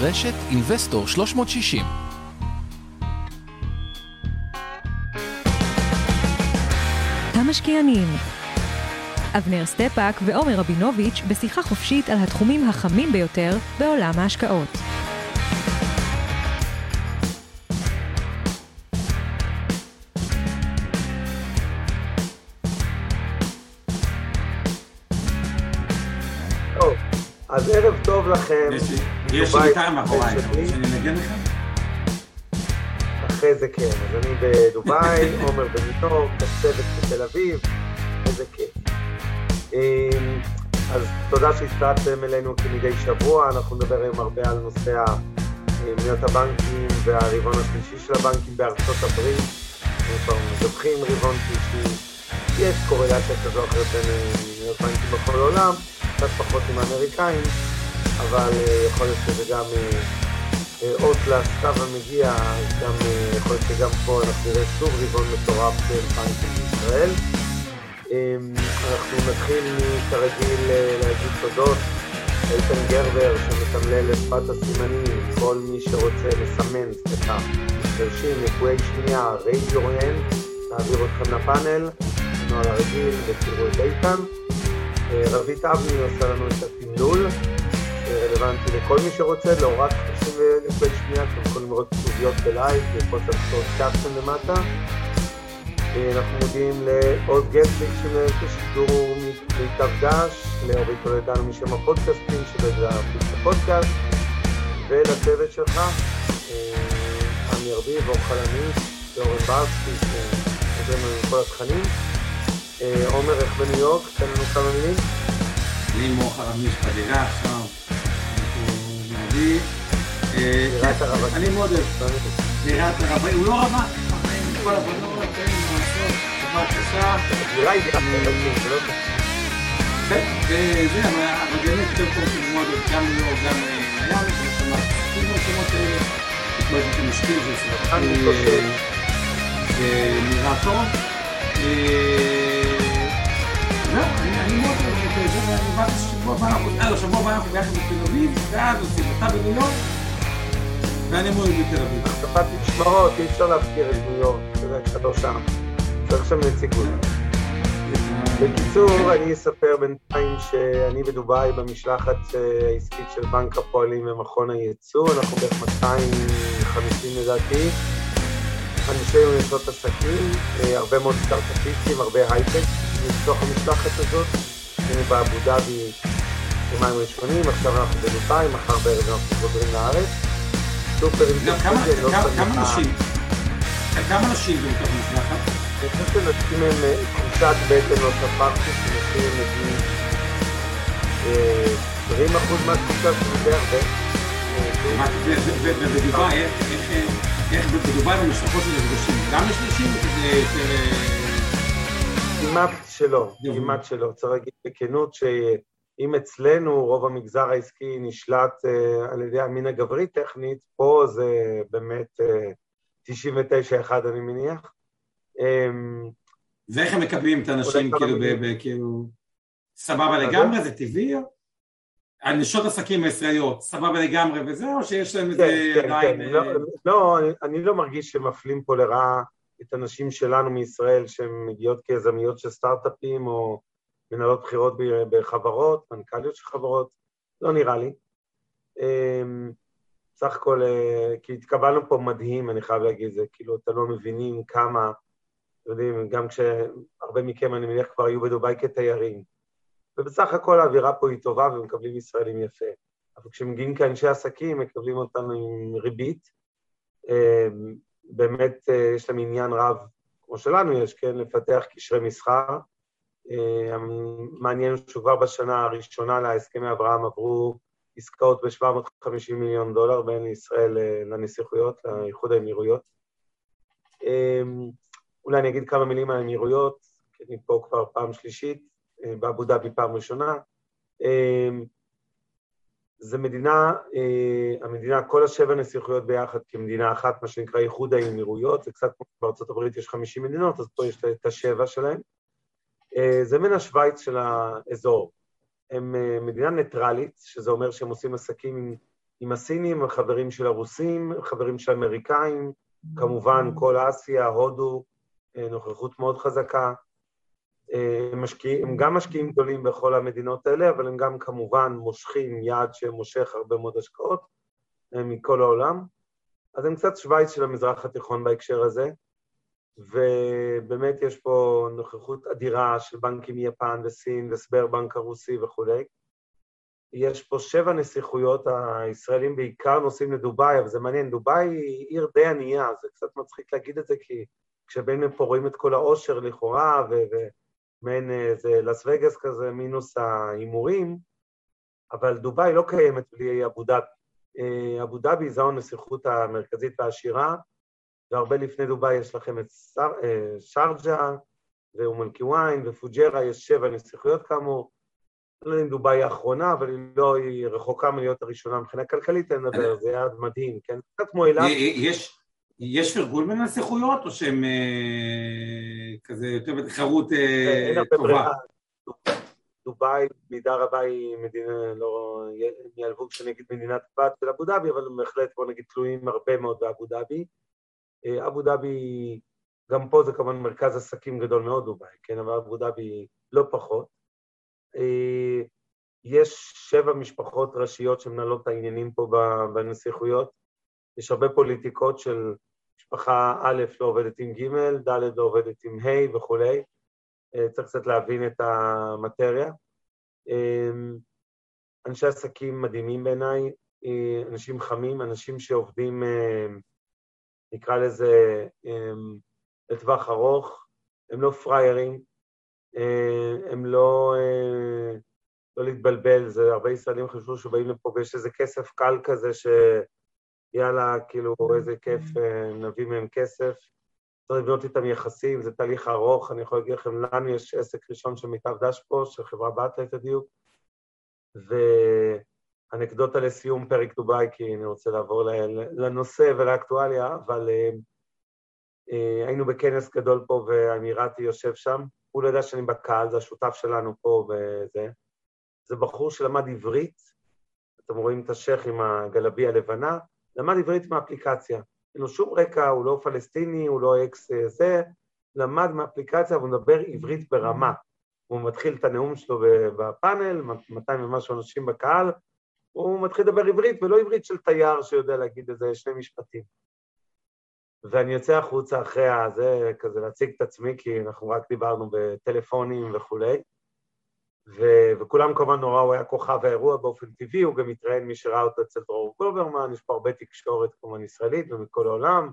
רשת אינבסטור 360 המשקיענים אבנר סטפאק ועומר רבינוביץ' בשיחה חופשית על התחומים החמים ביותר בעולם ההשקעות. אז ערב טוב לכם. יש לי גיטרה מאחוריי, שאני אנגן לך? אחרי זה כן, אז אני בדובאי, עומר בניו יורק, הצוות בתל אביב, איזה כיף. אמ, אז תודה שהצטרפתם אלינו כמדי שבוע, אנחנו נדבר היום הרבה על נושא מניות הבנקים והרבעון השלישי של הבנקים בארצות הברית. אנחנו כבר מדווחים רבעון שלישי, יש קורלציה כזו או אחרת בין מניות בנקים בכל העולם. קצת פחות עם האמריקאים, אבל אה, יכול להיות שזה גם אה, אות לסתיו המגיע, גם יכול להיות שגם פה אנחנו נראה שוב רבעון מטורף של בנקים בישראל. אמ, אנחנו נתחיל כרגיל אה, להגיד תודות. איתן גרבר שמתמלל לשפת הסימנים, כל מי שרוצה לסמן, סליחה, חירשים, raise your hand, נעביר אתכם לפאנל, נוהל הרגיל ותראו את איתן. רוית אבני עושה לנו את התמלול, רלוונטי לכל מי שרוצה, לא רק חירשים ולפי שנייה, אתם יכולים לראות כתוביות בלייב, לראות את הסוד קפטן למטה. אנחנו מודיעים לעוז גטליק שמנהל את השידור מיטב דש, לאורית טולדנו משם הפודקאסטים שבזה הפודקאסט, ולצוות שלך, עמי ארביב, אור חלמי, ואורן ברסקי, שעוזרים לנו כל התכנים. עומר, איך בניו יורק? תן לנו כמה מילים. אני מוח הרמיש בדירה עכשיו. אני מאוד אוהב. דירת הרווקים, הוא לא רבה. כל הבנות, אין מה לעשות, דבר קשה. דירה היא זה לא כן, וזה, אבל באמת יותר של מאוד גם ניו יורק, גם מיאמי, ויש שם עסקים במקומות האלה. כמו שאתם משקיעים, זה נראה טוב. אני מאוד בתל אביב, ואז משמרות, אי אפשר להפקיר את ניו יורק, כשאתה שם. צריך שם נציגות. בקיצור, אני אספר בינתיים שאני בדובאי במשלחת העסקית של בנק הפועלים ומכון הייצוא, אנחנו בערך 250 לדעתי. אנשי ונשות עסקים, הרבה מאוד סטארט-אפיסטים, הרבה הייטק מתוך המשלחת הזאת. באבו דאבי יומיים ראשונים, עכשיו אנחנו בדובאי, מחר בערב אנחנו חוזרים לארץ. סופר אינטנסיבי, לא כמה אנשים? כמה אנשים זה מתוך המשלחת? אני חושב שנשים הם תחושת בטן לא ספרתי, שנשים מגיעים 20 אחוז מהתחושה, שזה הרבה. ובדובאי, איך בדובאי במשפחות שנפגשים? גם לשלישים או שזה יותר... כמעט שלא, כמעט שלא. צריך להגיד בכנות שאם אצלנו רוב המגזר העסקי נשלט על ידי המין הגברי טכנית, פה זה באמת 99-1 אני מניח. ואיך הם מקבלים את האנשים כאילו, סבבה לגמרי, זה טבעי? הנשות עסקים הישראליות, סבבה לגמרי וזה, או שיש להם איזה עדיין... לא, אני לא מרגיש שמפלים פה לרעה את הנשים שלנו מישראל שהן מגיעות כיזמיות של סטארט-אפים או מנהלות בחירות בחברות, מנכ"ליות של חברות, לא נראה לי. סך הכל, כי התקבלנו פה מדהים, אני חייב להגיד זה, כאילו, אתם לא מבינים כמה, אתם יודעים, גם כשהרבה מכם, אני מניח, כבר היו בדובאי כתיירים. ובסך הכל האווירה פה היא טובה ומקבלים ישראלים יפה. אבל כשמגיעים כאנשי עסקים, מקבלים אותנו עם ריבית. באמת יש להם עניין רב, כמו שלנו יש, כן, לפתח קשרי מסחר. מעניין שכבר בשנה הראשונה להסכמי אברהם עברו עסקאות ב-750 מיליון דולר בין ישראל לנסיכויות, לאיחוד האמירויות. אולי אני אגיד כמה מילים על האמירויות, כי אני פה כבר פעם שלישית. באבו דאבי פעם ראשונה. זו מדינה, המדינה, כל השבע נסיכויות ביחד כמדינה אחת, מה שנקרא איחוד האמירויות, זה קצת כמו בארצות הברית יש 50 מדינות, אז פה יש את השבע שלהם. זה מן השוויץ של האזור. הם מדינה ניטרלית, שזה אומר שהם עושים עסקים עם עם הסינים, החברים של הרוסים, חברים של האמריקאים, כמובן כל אסיה, הודו, נוכחות מאוד חזקה. הם, משקיע, הם גם משקיעים גדולים בכל המדינות האלה, אבל הם גם כמובן מושכים יעד שמושך הרבה מאוד השקעות מכל העולם. אז הם קצת שווייץ של המזרח התיכון בהקשר הזה, ובאמת יש פה נוכחות אדירה של בנקים מיפן וסין וסבר בנק הרוסי וכולי. יש פה שבע נסיכויות, הישראלים בעיקר נוסעים לדובאי, אבל זה מעניין, דובאי היא עיר די ענייה, זה קצת מצחיק להגיד את זה, כי כשבין הם פה רואים את כל העושר לכאורה, ומעין איזה לס וגאס כזה, מינוס ההימורים, אבל דובאי לא קיימת בלי אבו דאבי. אבו דאבי זו הנסיכות המרכזית והעשירה, והרבה לפני דובאי יש לכם את שרג'ה ואום אל-קיוויין ופוג'רה, יש שבע נסיכויות כאמור. לא יודע אם דובאי האחרונה, אבל היא לא, היא רחוקה מלהיות הראשונה מבחינה כלכלית, אני מדבר, זה יעד מדהים, כן? קצת כמו אילת. יש, יש פרגול בין הנסיכויות, או שהם כזה יותר בתחרות טובה? דובאי במידה רבה היא מדינה, לא יעלבו כשאני אגיד מדינת בת של אבו דאבי, אבל בהחלט בוא נגיד תלויים הרבה מאוד באבו דאבי. אבו דאבי, גם פה זה כמובן מרכז עסקים גדול מאוד דובאי, כן, אבל אבו דאבי לא פחות. יש שבע משפחות ראשיות שמנהלות את העניינים פה בנסיכויות. יש הרבה פוליטיקות של משפחה א' לא עובדת עם ג', ד' לא עובדת עם ה' וכולי. צריך קצת להבין את המטריה. אנשי עסקים מדהימים בעיניי, אנשים חמים, אנשים שעובדים, נקרא לזה, לטווח ארוך, הם לא פריירים, הם לא, לא להתבלבל, זה הרבה ישראלים חשבו שבאים לפה ויש איזה כסף קל כזה שיאללה, כאילו, איזה כיף, נביא מהם כסף. צריך לבנות איתם יחסים, זה תהליך ארוך, אני יכול להגיד לכם, לנו יש עסק ראשון של מיטב דש פה, של חברה בת ליתר דיוק, ואנקדוטה לסיום פרק דובאי, כי אני רוצה לעבור לנושא ולאקטואליה, אבל היינו בכנס גדול פה והאמירתי יושב שם, הוא לא יודע שאני בקהל, זה השותף שלנו פה וזה. זה בחור שלמד עברית, אתם רואים את השייח עם הגלבי הלבנה, למד עברית מאפליקציה. אין לו שום רקע, הוא לא פלסטיני, הוא לא אקס זה, למד מאפליקציה והוא מדבר עברית ברמה. הוא מתחיל את הנאום שלו בפאנל, 200 ומשהו אנשים בקהל, הוא מתחיל לדבר עברית ולא עברית של תייר שיודע להגיד איזה שני משפטים. ואני יוצא החוצה אחרי הזה, כזה להציג את עצמי, כי אנחנו רק דיברנו בטלפונים וכולי, ו- וכולם כמובן נורא, הוא היה כוכב האירוע באופן טבעי, הוא גם התראיין מי שראה אותו אצל דרור גוברמן, יש פה הרבה תקשורת כמובן ישראלית ומכל העולם,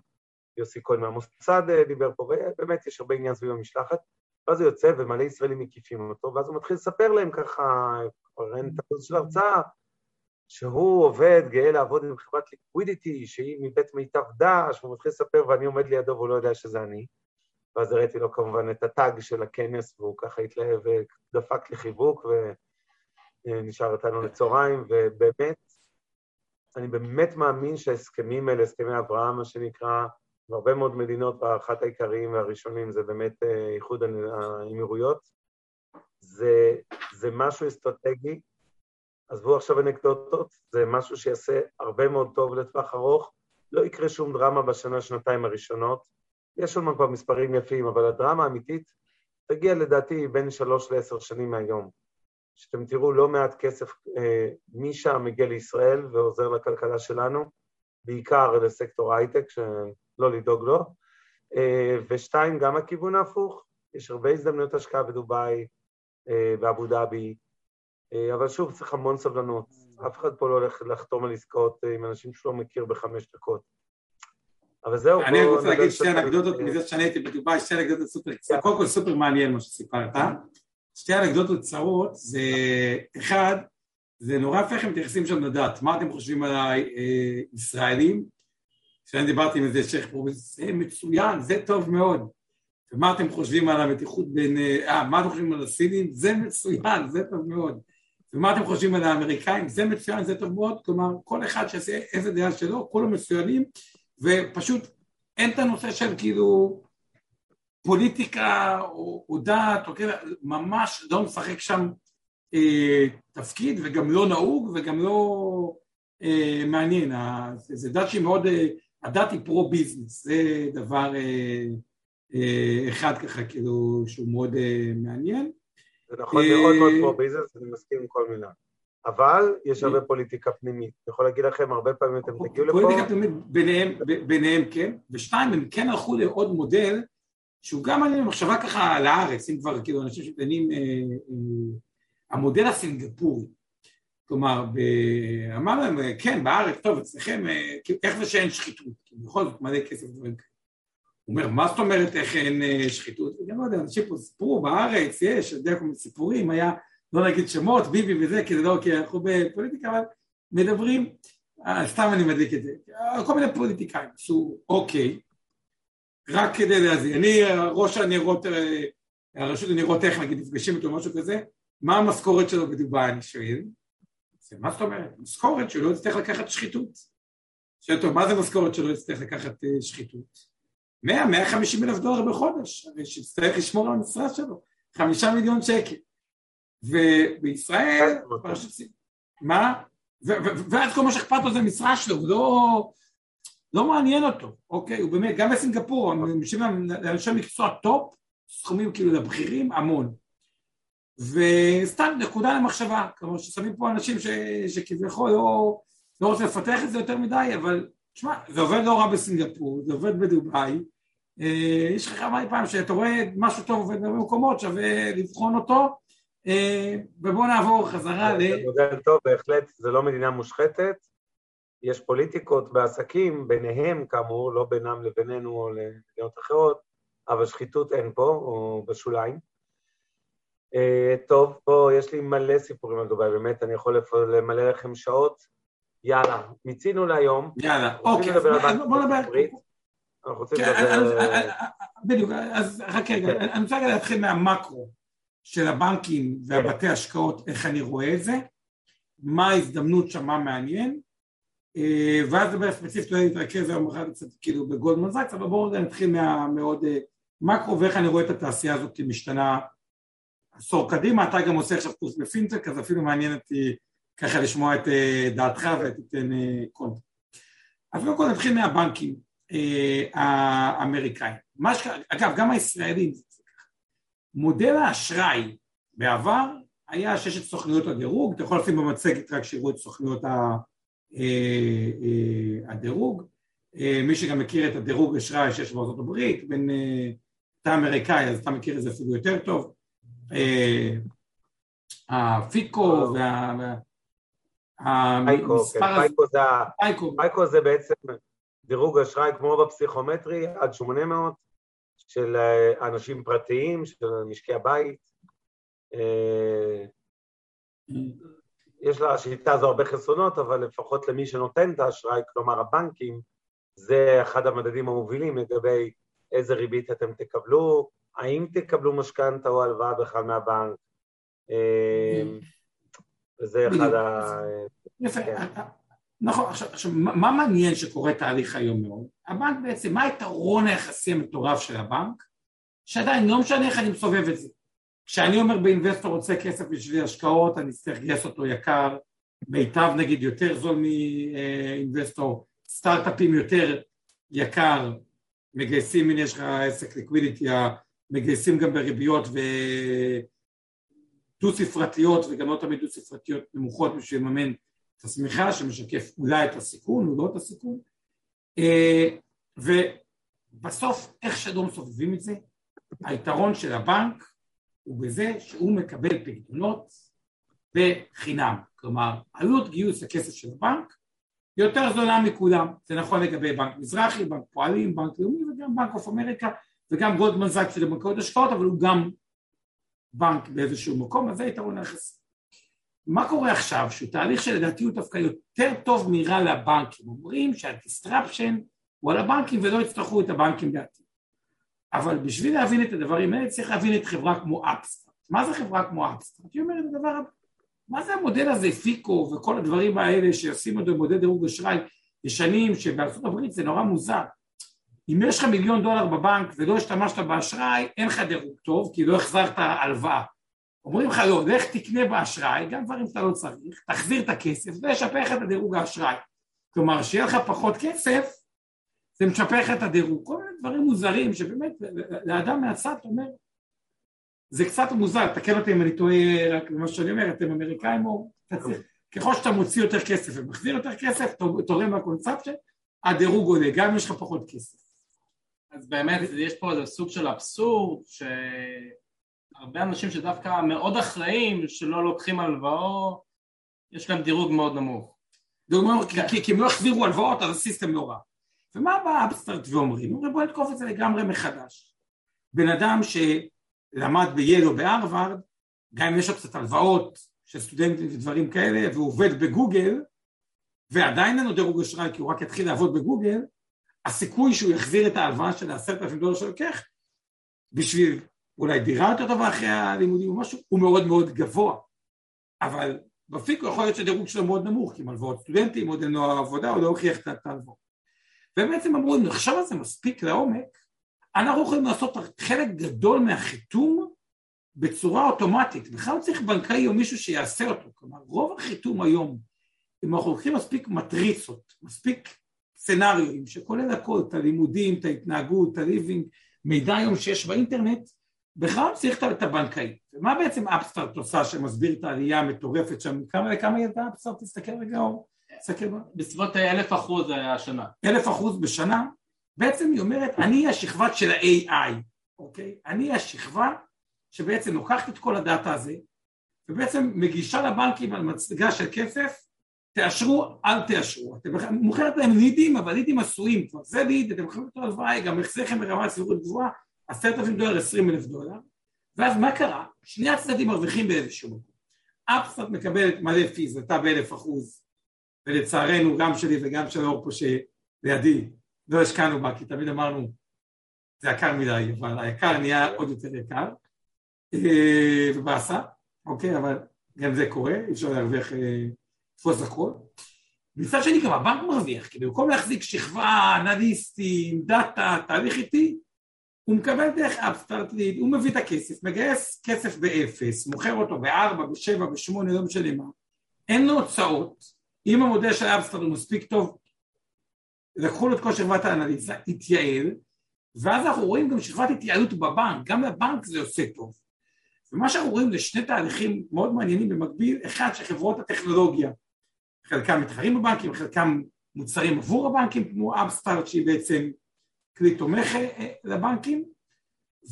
יוסי כהן מהמוסד דיבר פה, ובאמת יש הרבה עניין סביב המשלחת, ואז הוא יוצא ומלא ישראלים מקיפים אותו, ואז הוא מתחיל לספר להם ככה, כבר אין את הפוז של הרצאה, שהוא עובד, גאה לעבוד עם חברת ליקווידיטי, שהיא מבית מיטב דש, הוא מתחיל לספר ואני עומד לידו והוא לא יודע שזה אני. ואז הראיתי לו כמובן את הטאג של הכנס, והוא ככה התלהב ודפק לי חיבוק ונשאר איתנו לצהריים, ובאמת, אני באמת מאמין שההסכמים האלה, הסכמי אברהם, מה שנקרא, בהרבה מאוד מדינות, באחת העיקריים והראשונים זה באמת איחוד האמירויות, זה, זה משהו אסטרטגי, עזבו עכשיו אנקדוטות, זה משהו שיעשה הרבה מאוד טוב לטווח ארוך, לא יקרה שום דרמה בשנה, שנתיים הראשונות, יש שם כבר מספרים יפים, אבל הדרמה האמיתית תגיע לדעתי בין שלוש לעשר שנים מהיום. שאתם תראו לא מעט כסף אה, משם מגיע לישראל ועוזר לכלכלה שלנו, בעיקר לסקטור הייטק, שלא לדאוג לו. אה, ושתיים, גם הכיוון ההפוך, יש הרבה הזדמנויות השקעה בדובאי, אה, באבו דאבי, אה, אבל שוב, צריך המון סבלנות. אף אחד פה לא הולך לחתום על עסקאות עם אנשים שלא מכיר בחמש דקות. אבל זהו, אני רוצה להגיד שתי אנקדוטות מזה שאני הייתי בדובאי, שתי אנקדוטות סופר קצרות, קודם כל סופר מעניין מה שסיפרת, שתי אנקדוטות קצרות, זה אחד, זה נורא יפה איך הם מתייחסים שם לדת, מה אתם חושבים על הישראלים? כשאני דיברתי עם איזה שייח' פה, זה מצוין, זה טוב מאוד. ומה אתם חושבים על המתיחות בין, אה, מה אתם חושבים על הסינים? זה מצוין, זה טוב מאוד. ומה אתם חושבים על האמריקאים? זה מצוין, זה טוב מאוד. כלומר, כל אחד שיעשה איזה דעה שלו, כולם מצוינים, ופשוט אין את הנושא של כאילו פוליטיקה או, או דת, או כאילו, ממש לא משחק שם אה, תפקיד, וגם לא נהוג, וגם לא אה, מעניין, זה דת שהיא מאוד, אה, הדת היא פרו ביזנס, זה דבר אה, אה, אחד ככה כאילו שהוא מאוד אה, מעניין. זה נכון אה, מאוד מאוד פרו ביזנס, אני מסכים עם כל מילה. אבל יש הרבה פוליטיקה פנימית. אני יכול להגיד לכם, הרבה פעמים אתם תגיעו לפה... פוליטיקה פנימית ביניהם, ביניהם כן, ושתיים, הם כן הלכו לעוד מודל שהוא גם מעניין מחשבה ככה לארץ, אם כבר כאילו אנשים שדנים, אה, אה, המודל הסינגפורי. כלומר, ב... אמר להם, כן, בארץ, טוב, אצלכם, אה, איך זה שאין שחיתות? בכל זאת מלא כסף ודברים כאלה. הוא אומר, מה זאת אומרת איך אין אה, שחיתות? אני לא יודע, אנשים פה סיפרו, בארץ יש, אתה יודע, כל מיני סיפורים, היה לא נגיד שמות, ביבי וזה, כי זה לא, כי אנחנו בפוליטיקה, אבל מדברים, אה, סתם אני מדליק את זה, כל מיני פוליטיקאים עשו אוקיי, רק כדי להזין. אני ראש הניירות, אה, הרשות לניירות טכנית, נגיד נפגשים איתו משהו כזה, מה המשכורת שלו בדובאי, אני שואל, מה זאת אומרת? משכורת שלא יצטרך לקחת שחיתות. שואל אותו, מה זה משכורת שלא יצטרך לקחת אה, שחיתות? 100, 150 אלף דולר בחודש, שיצטרך לשמור על המשרה שלו, חמישה מיליון שקל. ובישראל, מה? ואז כל מה שאכפת לו זה משרה שלו, הוא לא, לא מעניין אותו, אוקיי? הוא באמת, גם בסינגפור, לאנשי מקצוע top, סכומים כאילו לבכירים, המון. וסתם נקודה למחשבה, כלומר ששמים פה אנשים ש, שכביכול לא, לא רוצה לפתח את זה יותר מדי, אבל תשמע, זה עובד לא רע בסינגפור, זה עובד בדובאי, אה, יש לך כמה פעם שאתה רואה משהו טוב עובד במקומות, שווה לבחון אותו, ובואו נעבור חזרה ל... זה מודל טוב, בהחלט, זה לא מדינה מושחתת, יש פוליטיקות בעסקים, ביניהם כאמור, לא בינם לבינינו או למדינות אחרות, אבל שחיתות אין פה, או בשוליים. אה, טוב, פה יש לי מלא סיפורים על דובאי, באמת, אני יכול למלא לכם שעות. יאללה, מיצינו להיום. יאללה, אוקיי, בוא נדבר. אנחנו רוצים כן, לדבר... בדיוק, אז חכה רגע, אני רוצה רגע להתחיל מהמקרו. של הבנקים והבתי השקעות, איך אני רואה את זה, מה ההזדמנות שם, מה מעניין, אה, ואז נדבר ספציפית, לא נתרכז היום אחד קצת כאילו בגולדמן זקס, אבל בואו נתחיל מהמאוד אה, מקרו ואיך אני רואה את התעשייה הזאת משתנה עשור קדימה, אתה גם עושה עכשיו קורס בפינטק, אז אפילו מעניין אותי ככה לשמוע את אה, דעתך ותיתן קונט. אז קודם כל נתחיל מהבנקים האמריקאים. אגב, גם הישראלים, מודל האשראי בעבר היה ששת סוכנויות הדירוג, אתה יכול לשים במצגת רק שיראו את סוכנויות אה, אה, הדירוג, אה, מי שגם מכיר את הדירוג אשראי שיש בארצות הברית, בין אתה אמריקאי אז אתה מכיר את זה אפילו יותר טוב, הפיקו וה... פייקו זה בעצם דירוג אשראי כמו בפסיכומטרי עד 800 של אה, אנשים פרטיים, של משקי הבית. אה, יש לשיטה הזו הרבה חסרונות, אבל לפחות למי שנותן את האשראי, כלומר הבנקים, זה אחד המדדים המובילים לגבי איזה ריבית אתם תקבלו, האם תקבלו משכנתה או הלוואה בכלל מהבנק. אה, וזה אחד ה... יפה. נכון, עכשיו, עכשיו מה מעניין שקורה תהליך היום מאוד? הבנק בעצם, מה היתרון היחסי המטורף של הבנק? שעדיין לא משנה איך אני מסובב את זה. כשאני אומר באינבסטור רוצה כסף בשביל השקעות, אני צריך לגייס אותו יקר, מיטב נגיד יותר זול מאינבסטור, סטארט-אפים יותר יקר, מגייסים, הנה יש לך עסק ליקווידיטי, מגייסים גם בריביות ודו ספרתיות וגם לא תמיד דו ספרתיות נמוכות בשביל לממן את השמיכה שמשקף אולי את הסיכון או לא את הסיכון. אה, ובסוף איך שלא מסובבים את זה? היתרון של הבנק הוא בזה שהוא מקבל פקדונות בחינם. כלומר עלות גיוס הכסף של הבנק יותר זולה מכולם. זה נכון לגבי בנק מזרחי, בנק פועלים, בנק לאומי וגם בנק אוף אמריקה וגם גולדמן זאקס של בנקאות השקעות אבל הוא גם בנק באיזשהו מקום אז זה יתרון היחסי מה קורה עכשיו? שהוא תהליך שלדעתי הוא דווקא יותר טוב מרע לבנקים. אומרים שה disruption הוא על הבנקים ולא יצטרכו את הבנקים בעתיד. אבל בשביל להבין את הדברים האלה צריך להבין את חברה כמו אפסטרט. מה זה חברה כמו אפסטרט? היא אומרת הדבר הבא. מה זה המודל הזה, FICO וכל הדברים האלה שעושים אותו במודל דירוג אשראי ישנים שבארצות הברית זה נורא מוזר. אם יש לך מיליון דולר בבנק ולא השתמשת באשראי, אין לך דירוג טוב כי לא החזרת הלוואה. אומרים לך לא, לך תקנה באשראי, גם דברים שאתה לא צריך, תחזיר את הכסף, זה ישפר לך את הדירוג האשראי. כלומר, שיהיה לך פחות כסף, זה משפר לך את הדירוג. כל מיני דברים מוזרים שבאמת, לאדם מהצד אומר, זה קצת מוזר, תקן אותי אם אני טועה רק במה שאני אומר, אתם אמריקאים או... ככל שאתה מוציא יותר כסף ומחזיר יותר כסף, תורם מהקונספציה, הדירוג עולה, גם אם יש לך פחות כסף. אז באמת, יש פה איזה סוג של אבסורד, שהרבה אנשים שדווקא מאוד אחראים, שלא לוקחים הלוואות, יש להם דירוג מאוד נמוך. דירוג מאוד, כי הם לא החזירו הלוואות, אז הסיסטם לא רע. ומה בא האבסטרט ואומרים? אומרים בוא נתקוף את זה לגמרי מחדש. בן אדם שלמד בייל או בהרווארד, גם אם יש לו קצת הלוואות של סטודנטים ודברים כאלה, והוא עובד בגוגל, ועדיין אין לו דירוג אשראי כי הוא רק יתחיל לעבוד בגוגל, הסיכוי שהוא יחזיר את ההלוואה של העשרת אלפים דולר שהוא לוקח בשביל אולי דירה יותר טובה אחרי הלימודים או משהו, הוא מאוד מאוד גבוה. אבל בפיקו יכול להיות שהדירוג שלו מאוד נמוך, כי עם הלוואות סטודנטים, עוד אין לו עבודה, הוא לא הוכיח את ההלוואות. והם בעצם אמרו, אם נחשב על זה מספיק לעומק, אנחנו יכולים לעשות חלק גדול מהחיתום בצורה אוטומטית. בכלל צריך בנקאי או מישהו שיעשה אותו. כלומר, רוב החיתום היום, אם אנחנו לוקחים מספיק מטריצות, מספיק סצנריואים שכולל הכל, את הלימודים, את ההתנהגות, את הליבינג, מידע היום שיש באינטרנט, בכלל צריך את הבנקאי. ומה בעצם אפסטארט עושה שמסביר את העלייה המטורפת שם? כמה, כמה ידע אפסטארט? תסתכל רגע אור. תסתכל. בסביבות אלף אחוז השנה. אלף אחוז בשנה. בעצם היא אומרת, אני השכבה של ה-AI, אוקיי? אני השכבה שבעצם לוקחת את כל הדאטה הזה, ובעצם מגישה לבנקים על מצגה של כסף, תאשרו, אל תאשרו. אתם מוכרת להם לידים, אבל לידים עשויים כבר. זה ליד, אתם יכולים לתת הלוואה, גם החזיר לכם ברמת סבירות גבוהה, עשרת אלפים דולר, עשרים אלף דולר. ואז מה קרה? שני הצדדים מרוויחים באיזשהו מקום. אפסט מקבלת מלא פיז, אתה באלף אחוז, ולצערנו גם שלי וגם של אור פה שלידי, לא השקענו בה, כי תמיד אמרנו, זה יקר מדי, אבל היקר נהיה עוד יותר יקר, אה, ובאסה, אוקיי, אבל גם זה קורה, אי אפשר להרוויח אה, לתפוס הכל. מצד שני גם הבנק מרוויח, כי במקום להחזיק שכבה, אנליסטים, data, תהליך איטי, הוא מקבל דרך אפסטארט lead, הוא מביא את הכסף, מגייס כסף באפס, מוכר אותו בארבע, בשבע, בשמונה, לא משנה מה, אין לו הוצאות, אם המודל של אבסטארט הוא מספיק טוב, לקחו לו את כל שכבת האנליזה, התייעל, ואז אנחנו רואים גם שכבת התייעלות בבנק, גם לבנק זה עושה טוב. ומה שאנחנו רואים זה שני תהליכים מאוד מעניינים במקביל, אחד שחברות הטכנולוגיה חלקם מתחרים בבנקים, חלקם מוצרים עבור הבנקים כמו אבסטארט שהיא בעצם כלי תומך אה, לבנקים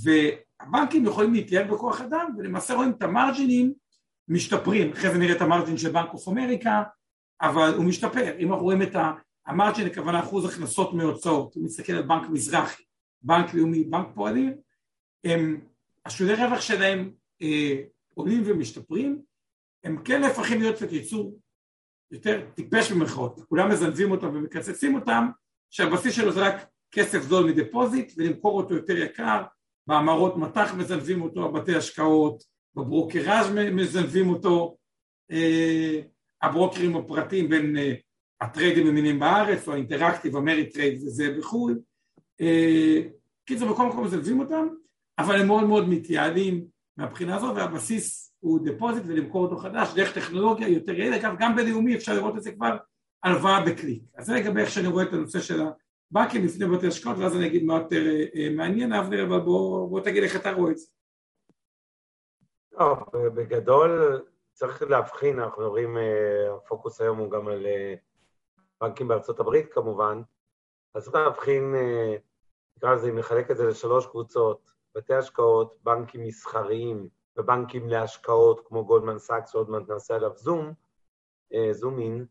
והבנקים יכולים להתייעל בכוח אדם ולמעשה רואים את המרג'ינים משתפרים, אחרי זה נראה את המרג'ין של בנק אוף אמריקה אבל הוא משתפר, אם אנחנו רואים את המרג'ין הכוונה אחוז הכנסות מהוצאות, אם נסתכל על בנק מזרחי, בנק לאומי, בנק פועלים, הם, השולי רווח שלהם אה, עולים ומשתפרים, הם כן נהפכים להיות קצת ייצור יותר טיפש במרכאות, כולם מזנבים אותם ומקצצים אותם, שהבסיס שלו זה רק כסף זול מדפוזיט ולמכור אותו יותר יקר, בהמרות מטח מזנבים אותו, בבתי השקעות, ב brokerage מזנבים אותו, אה, הברוקרים הפרטיים בין אה, הטריידים למיניהם בארץ או האינטראקטיב, אמריטרייד וזה בחו"ל, אה, קיצור בכל מקום מזנבים אותם, אבל הם מאוד מאוד מתייעלים מהבחינה הזו והבסיס הוא deposit ולמכור אותו חדש דרך טכנולוגיה יותר יעילה, אגב גם בלאומי אפשר לראות את זה כבר הלוואה בקליק. אז זה לגבי איך שאני רואה את הנושא של הבנקים לפני בתי השקעות ואז אני אגיד מה יותר אה, מעניין אבנר, אבל בוא, בוא תגיד איך אתה רואה את זה. לא, בגדול צריך להבחין, אנחנו רואים, אה, הפוקוס היום הוא גם על בנקים בארצות הברית כמובן, אז צריך להבחין, נקרא לזה, אם נחלק את זה לשלוש קבוצות, בתי השקעות, בנקים מסחריים, בבנקים להשקעות כמו גולדמן סאקס, עוד מעט נעשה עליו zoom, זום אין,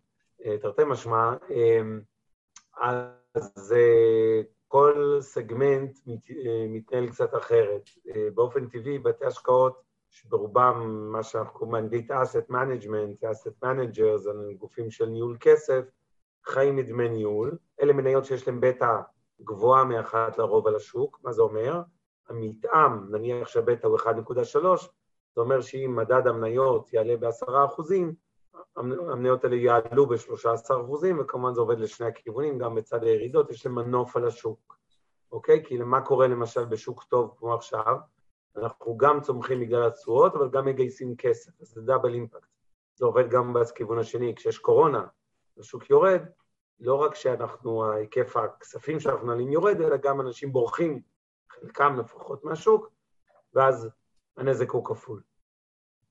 תרתי משמע, אז אה, כל סגמנט אה, מתנהל קצת אחרת. באופן טבעי, בתי השקעות, שברובם מה שאנחנו קוראים באנגלית management, asset managers, זה גופים של ניהול כסף, חיים מדמי ניהול. אלה מניות שיש להן בטא גבוהה מאחת לרוב על השוק, מה זה אומר? המתאם, נניח שהבטא הוא 1.3, זה אומר שאם מדד המניות יעלה בעשרה אחוזים, המניות האלה יעלו ב-13 אחוזים, וכמובן זה עובד לשני הכיוונים, גם בצד הירידות יש להם מנוף על השוק, אוקיי? כי מה קורה למשל בשוק טוב כמו עכשיו? אנחנו גם צומחים בגלל התשואות, אבל גם מגייסים כסף, אז זה דאבל אימפקט. זה עובד גם בכיוון השני, כשיש קורונה, השוק יורד, לא רק שאנחנו, היקף הכספים שאנחנו מנהלים יורד, אלא גם אנשים בורחים, חלקם לפחות מהשוק, ואז הנזק הוא כפול.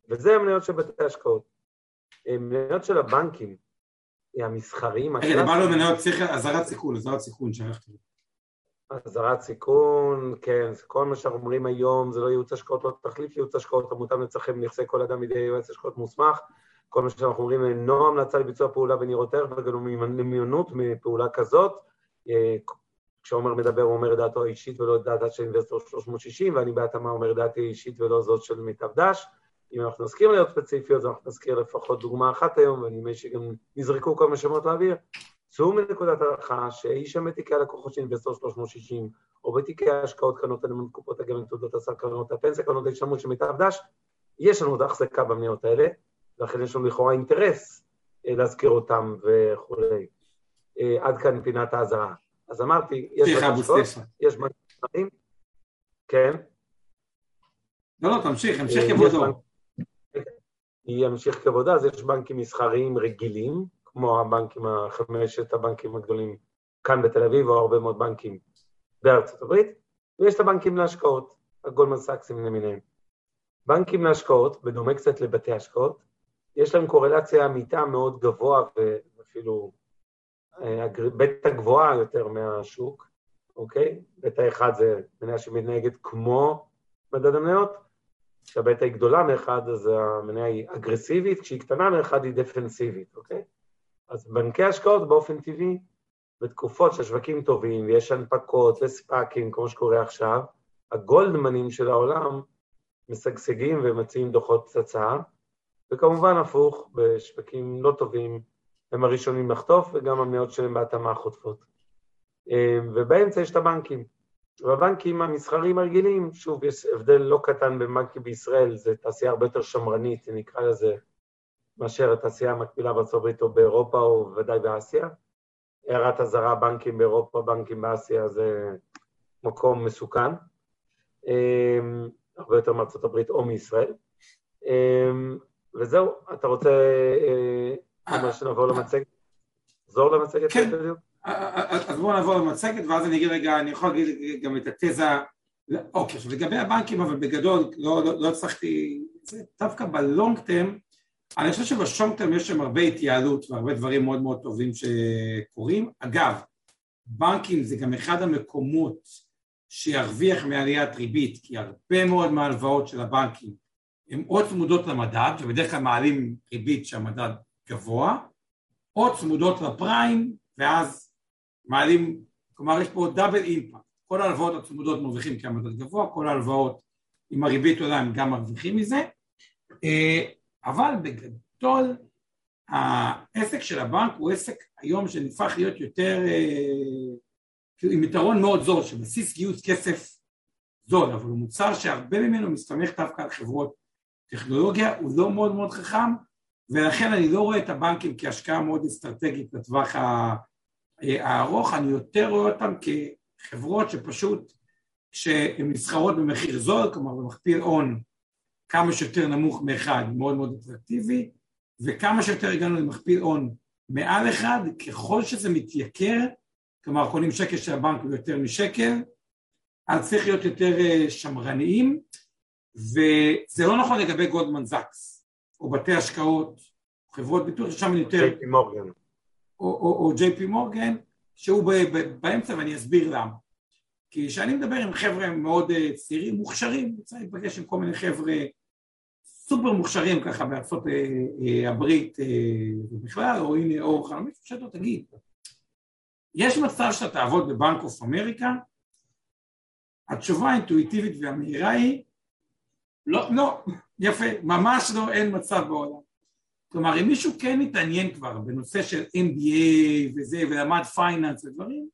וזה המניות של בתי השקעות. מניות של הבנקים, המסחריים... רגע, דיברנו על מניות, צריך אזהרת סיכון, אזהרת סיכון שהלכתי. אזהרת סיכון, כן, כל מה שאנחנו אומרים היום זה לא ייעוץ השקעות, לא תחליף ייעוץ השקעות, המותאם לצרכי נכסי כל אדם מידי יועץ השקעות מוסמך, כל מה שאנחנו אומרים אינו המלצה לביצוע פעולה בניירות ערך וגם מיונות מפעולה כזאת. אה, כשעומר מדבר הוא אומר את דעתו האישית ולא את דעתה של אינבסטור 360, ואני בהתאמה אומר דעתי אישית ולא זאת של מיטב דש. אם אנחנו נזכיר להיות ספציפיות, אז אנחנו נזכיר לפחות דוגמה אחת היום, ואני מבין שגם נזרקו מיני שמות לאוויר. צאו מנקודת הנחה שאי שם בתיקי הלקוחות של אינבסטור 360, או בתיקי ההשקעות קרנות הנאמנות קופות הגמל, תעודות הסל, קרנות הפנסיה, קרנות ההשתלמות של מיטב דש, יש לנו עוד החזקה במניות האלה, ולכן יש לנו לכאורה אינטרס אה, להזכיר אותם וכולי. אה, עד כאן פינת האזהרה. אז אמרתי, יש השקעות, יש בנקים כן. לא, לא, תמשיך, המשך אה, כבודו. ימשיך כבודה, אז יש בנקים מסחריים רגילים, כמו הבנקים, החמשת הבנקים הגדולים כאן בתל אביב, או הרבה מאוד בנקים בארצות הברית, ויש את הבנקים להשקעות, הגולדמן סאקסים למיניהם. בנקים להשקעות, בדומה קצת לבתי השקעות, יש להם קורלציה עמיתה מאוד גבוה ואפילו אה, בטא גבוהה יותר מהשוק, אוקיי? בטא אחד זה מניה שמתנהגת כמו מדד המניות, כשהבטא היא גדולה מאחד אז המניה היא אגרסיבית, כשהיא קטנה מאחד היא דפנסיבית, אוקיי? אז בנקי השקעות באופן טבעי, בתקופות שהשווקים טובים ויש הנפקות וספאקים, כמו שקורה עכשיו, הגולדמנים של העולם משגשגים ומציעים דוחות פצצה, וכמובן הפוך, בשווקים לא טובים הם הראשונים לחטוף, וגם המניות שלהם בהתאמה חוטפות. אמ, ובאמצע יש את הבנקים. והבנקים המסחריים הרגילים, שוב, יש הבדל לא קטן בין בנקים בישראל, זו תעשייה הרבה יותר שמרנית, נקרא לזה, מאשר התעשייה המקבילה בארצות הברית או באירופה או בוודאי באסיה. הערת אזהרה, בנקים באירופה, בנקים באסיה, זה מקום מסוכן, אמ, הרבה יותר מארצות הברית או מישראל. אמ, וזהו, אתה רוצה אה, ממש נעבור למצגת? נחזור למצגת? כן, אז בואו נעבור למצגת ואז אני אגיד רגע, אני יכול להגיד גם את התזה, אוקיי, עכשיו לגבי הבנקים, אבל בגדול לא, לא, לא הצלחתי, זה דווקא בלונג טרם, אני חושב שבשונג טרם יש שם הרבה התייעלות והרבה דברים מאוד מאוד טובים שקורים. אגב, בנקים זה גם אחד המקומות שירוויח מעליית ריבית, כי הרבה מאוד מההלוואות של הבנקים הן או צמודות למדד, ובדרך כלל מעלים ריבית שהמדד גבוה, או צמודות לפריים, ואז מעלים, כלומר יש פה דאבל אימפקט, כל ההלוואות הצמודות מרוויחים כי המדד גבוה, כל ההלוואות עם הריבית עולה הם גם מרוויחים מזה, אה, אבל בגדול העסק של הבנק הוא עסק היום שנפח להיות יותר, אה, כאילו עם יתרון מאוד זול, שבסיס גיוס כסף זול, אבל הוא מוצר שהרבה ממנו מסתמך דווקא על חברות טכנולוגיה, הוא לא מאוד מאוד חכם, ולכן אני לא רואה את הבנקים כהשקעה מאוד אסטרטגית לטווח הארוך, אני יותר רואה אותם כחברות שפשוט שהן נסחרות במחיר זול, כלומר במכפיל הון כמה שיותר נמוך מאחד, מאוד מאוד אטרקטיבי, וכמה שיותר הגענו למכפיל הון מעל אחד, ככל שזה מתייקר, כלומר קונים שקל של הבנק ביותר משקל, אז צריך להיות יותר אה, שמרניים, וזה לא נכון לגבי גולדמן זקס, או בתי השקעות, חברות ביטוח, ששם יותר... ג'יי פי מורגן. או ג'יי פי מורגן, שהוא באמצע ואני אסביר למה. כי כשאני מדבר עם חבר'ה מאוד אה, צעירים, מוכשרים, יצא להיפגש עם כל מיני חבר'ה סופר מוכשרים ככה בארצות אה, אה, הברית ובכלל, או הנה אור חלומית, שאתה תגיד, יש מצב שאתה תעבוד בבנק אוף אמריקה? התשובה האינטואיטיבית והמהירה היא לא, לא, יפה, ממש לא, אין מצב בעולם. כלומר, אם מישהו כן מתעניין כבר בנושא של MBA וזה, ולמד finance ודברים,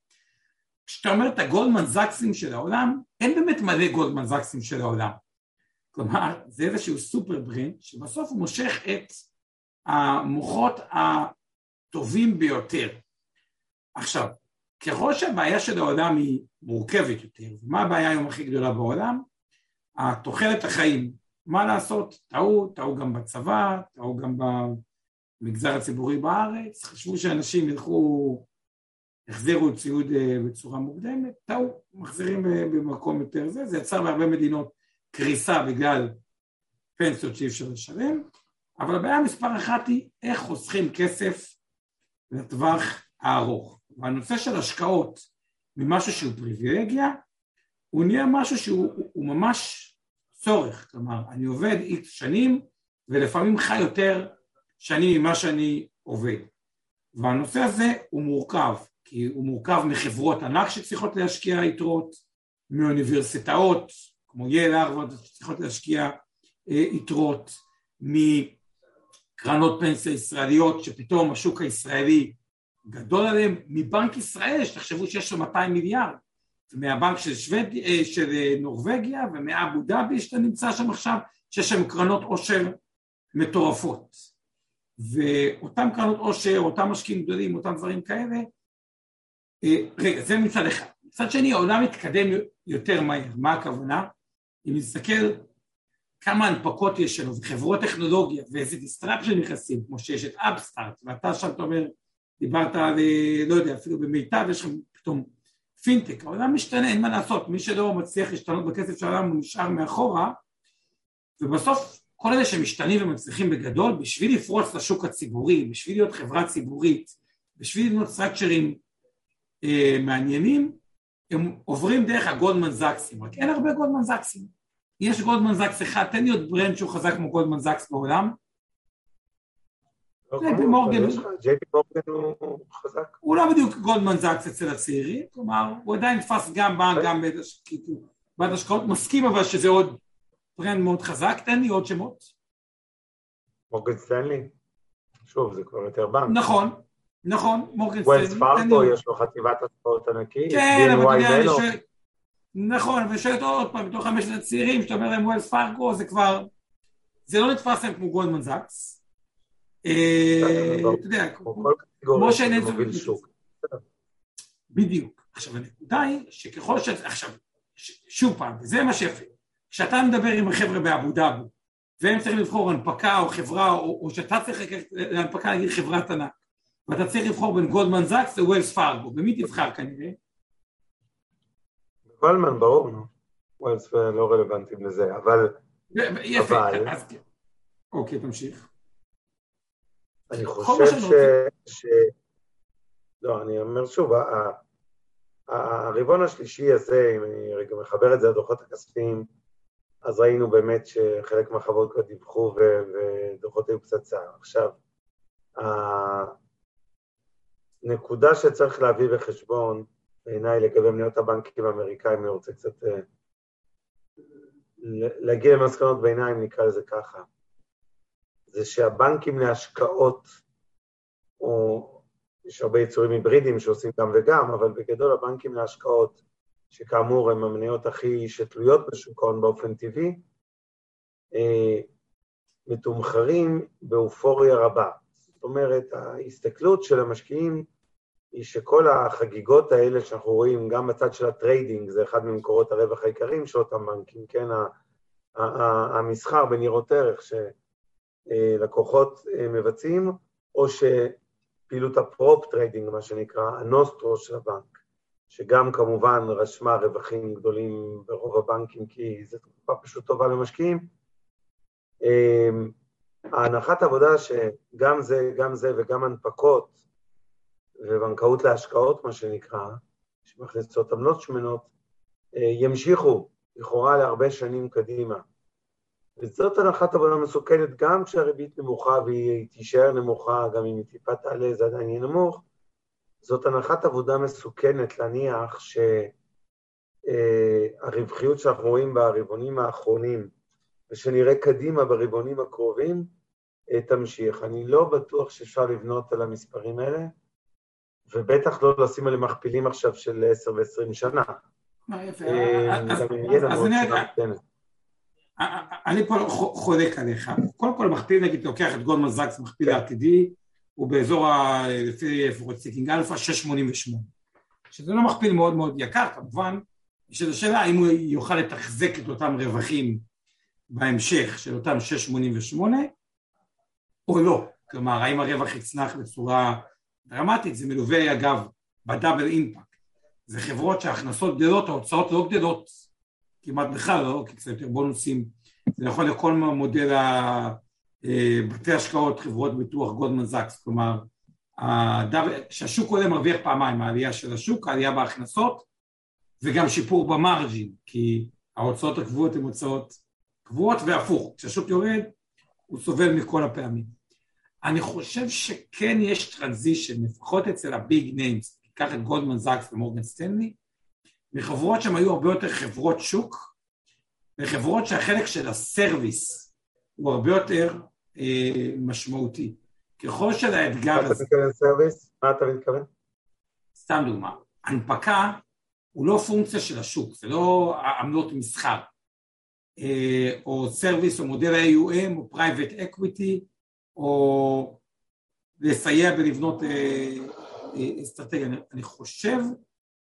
כשאתה אומר את הגולדמן זקסים של העולם, אין באמת מלא גולדמן זקסים של העולם. כלומר, זה איזשהו סופר ברינד, שבסוף הוא מושך את המוחות הטובים ביותר. עכשיו, ככל שהבעיה של העולם היא מורכבת יותר, ומה הבעיה היום הכי גדולה בעולם? התוחלת החיים, מה לעשות, טעו, טעו גם בצבא, טעו גם במגזר הציבורי בארץ, חשבו שאנשים ילכו, החזירו ציוד אה, בצורה מוקדמת, טעו, מחזירים במקום יותר זה, זה יצר בהרבה מדינות קריסה בגלל פנסיות שאי אפשר לשלם, אבל הבעיה מספר אחת היא איך חוסכים כסף לטווח הארוך. והנושא של השקעות ממשהו שהוא פריבילגיה, הוא נהיה משהו שהוא ממש צורך, כלומר אני עובד איקס שנים ולפעמים חי יותר שנים ממה שאני עובד. והנושא הזה הוא מורכב, כי הוא מורכב מחברות ענק שצריכות להשקיע יתרות, מאוניברסיטאות כמו יל הרווארד שצריכות להשקיע אה, יתרות, מקרנות פנסיה ישראליות שפתאום השוק הישראלי גדול עליהם, מבנק ישראל שתחשבו שיש לו 200 מיליארד, מהבנק של, שווד, אה, של אה, נורבגיה ומאבו דאבי שאתה נמצא שם עכשיו, שיש שם קרנות עושר מטורפות. ואותם קרנות עושר, אותם משקיעים גדולים, אותם דברים כאלה, רגע, זה מצד אחד. מצד שני, העולם מתקדם יותר מהר. מה הכוונה? אם נסתכל כמה הנפקות יש לנו, וחברות טכנולוגיה, ואיזה disruption נכנסים, כמו שיש את Upstart, ואתה שם, אתה אומר, דיברת על, אה, לא יודע, אפילו במיטב, יש לך פתאום פינטק, העולם משתנה, אין מה לעשות, מי שלא מצליח להשתנות בכסף של העולם הוא נשאר מאחורה, ובסוף כל אלה שמשתנים ומצליחים בגדול, בשביל לפרוץ לשוק הציבורי, בשביל להיות חברה ציבורית, בשביל לבנות structure-ים אה, מעניינים, הם עוברים דרך הגולדמן זקסים, רק אין הרבה גולדמן זקסים. יש גולדמן זקס אחד, תן לי עוד brand שהוא חזק כמו גולדמן זקס בעולם. לא ג'יי פי מורגן הוא חזק. הוא לא בדיוק גולדמן זקס אצל הצעירים, כלומר, הוא עדיין נתפס גם בנק, גם בית השקעות, מסכים אבל שזה עוד brand מאוד חזק, תן לי עוד שמות. מורגן סטנלי? שוב, זה כבר יותר בנק. נכון, נכון, מורגן סטנלי. Wells Fargo, יש לו חטיבת השקעות ענקית. כן, אבל אתה יודע, שואל... נכון, אבל שואלת עוד פעם, בתור חברת הצעירים, שאתה אומר להם Wells Fargo, זה כבר... זה לא נתפס להם כמו גולדמן זקס. אה, אתה יודע, כמו שאין שוק. בדיוק. עכשיו הנקודה היא שככל ש... עכשיו, שוב פעם, זה מה שיפה. כשאתה מדבר עם החבר'ה באבו דאבו, והם צריכים לבחור הנפקה או חברה, או, או שאתה צריך להנפקה נגיד חברת ענק, ואתה צריך לבחור בין גולדמן זקס לווילס פארגו, במי תבחר כנראה? גולדמן, ברור, נו. ווילס לא רלוונטיים לזה, אבל... יפה, אבל... אז... כן. אוקיי, תמשיך. אני חושב ש... ש... לא, אני אומר שוב, הרבעון השלישי הזה, אם אני רגע מחבר את זה לדוחות הכספיים, אז ראינו באמת שחלק מהחברות כבר דיווחו ודוחות היו פצצה. עכשיו, הנקודה שצריך להביא בחשבון, בעיניי לגבי מניות הבנקים האמריקאים, אני רוצה קצת אה, להגיע למסקנות ביניים, נקרא לזה ככה. זה שהבנקים להשקעות, או יש הרבה יצורים היברידיים שעושים גם וגם, אבל בגדול הבנקים להשקעות, שכאמור הם המניות הכי שתלויות בשוק ההון באופן טבעי, אה, מתומחרים באופוריה רבה. זאת אומרת, ההסתכלות של המשקיעים היא שכל החגיגות האלה שאנחנו רואים, גם בצד של ה trading, זה אחד ממקורות הרווח העיקריים של אותם בנקים, כן, המסחר בניירות ערך. אה, לקוחות אה, מבצעים, או שפעילות ה prop trading, מה שנקרא, הנוסטרו של הבנק, שגם כמובן רשמה רווחים גדולים ברוב הבנקים, כי זו תקופה פשוט טובה למשקיעים. אה, ההנחת עבודה שגם זה, גם זה וגם הנפקות ובנקאות להשקעות, מה שנקרא, שמכניסות עמלות שמנות, ימשיכו לכאורה להרבה שנים קדימה. וזאת הנחת עבודה מסוכנת גם כשהריבית נמוכה והיא תישאר נמוכה, גם אם היא טיפה תעלה זה עדיין יהיה נמוך, זאת הנחת עבודה מסוכנת להניח שהרווחיות שאנחנו רואים ברבעונים האחרונים ושנראה קדימה ברבעונים הקרובים אה, תמשיך. אני לא בטוח שאפשר לבנות על המספרים האלה, ובטח לא לשים עליהם מכפילים עכשיו של 10 ו-20 שנה. יפה, אה, אז אני... אני פה חולק עליך, קודם כל מכפיל נגיד לוקח את גולדמן זקס מכפיל. העתידי הוא באזור ה... לפי לפחות Seeking Alpha 688 שזה לא מכפיל מאוד מאוד יקר כמובן יש את השאלה האם הוא יוכל לתחזק את אותם רווחים בהמשך של אותם 688 או לא, כלומר האם הרווח יצנח בצורה דרמטית, זה מלווה אגב בדאבל אימפקט, זה חברות שההכנסות גדלות, ההוצאות לא גדלות כמעט בכלל, לא? כי קצת יותר בונוסים, זה נכון לכל מודל אה, בתי השקעות, חברות ביטוח גולדמן זקס, כלומר שהשוק עולה מרוויח פעמיים, העלייה של השוק, העלייה בהכנסות וגם שיפור במרג'ין, כי ההוצאות הקבועות הן הוצאות קבועות והפוך, כשהשוק יורד הוא סובל מכל הפעמים. אני חושב שכן יש transition, לפחות אצל ה big names, תיקח את גולדמן זקס ומורגן סטנלי, מחברות שהן היו הרבה יותר חברות שוק, וחברות שהחלק של ה service הוא הרבה יותר אה, משמעותי. ככל שלאתגר הזה... מה אתה מתכוון service? מה אתה מתכוון? סתם דוגמה, הנפקה הוא לא פונקציה של השוק, זה לא עמלות מסחר, אה, או service או מודל ה-AUM או private equity, או לסייע בלבנות אה, אסטרטגיה. אני חושב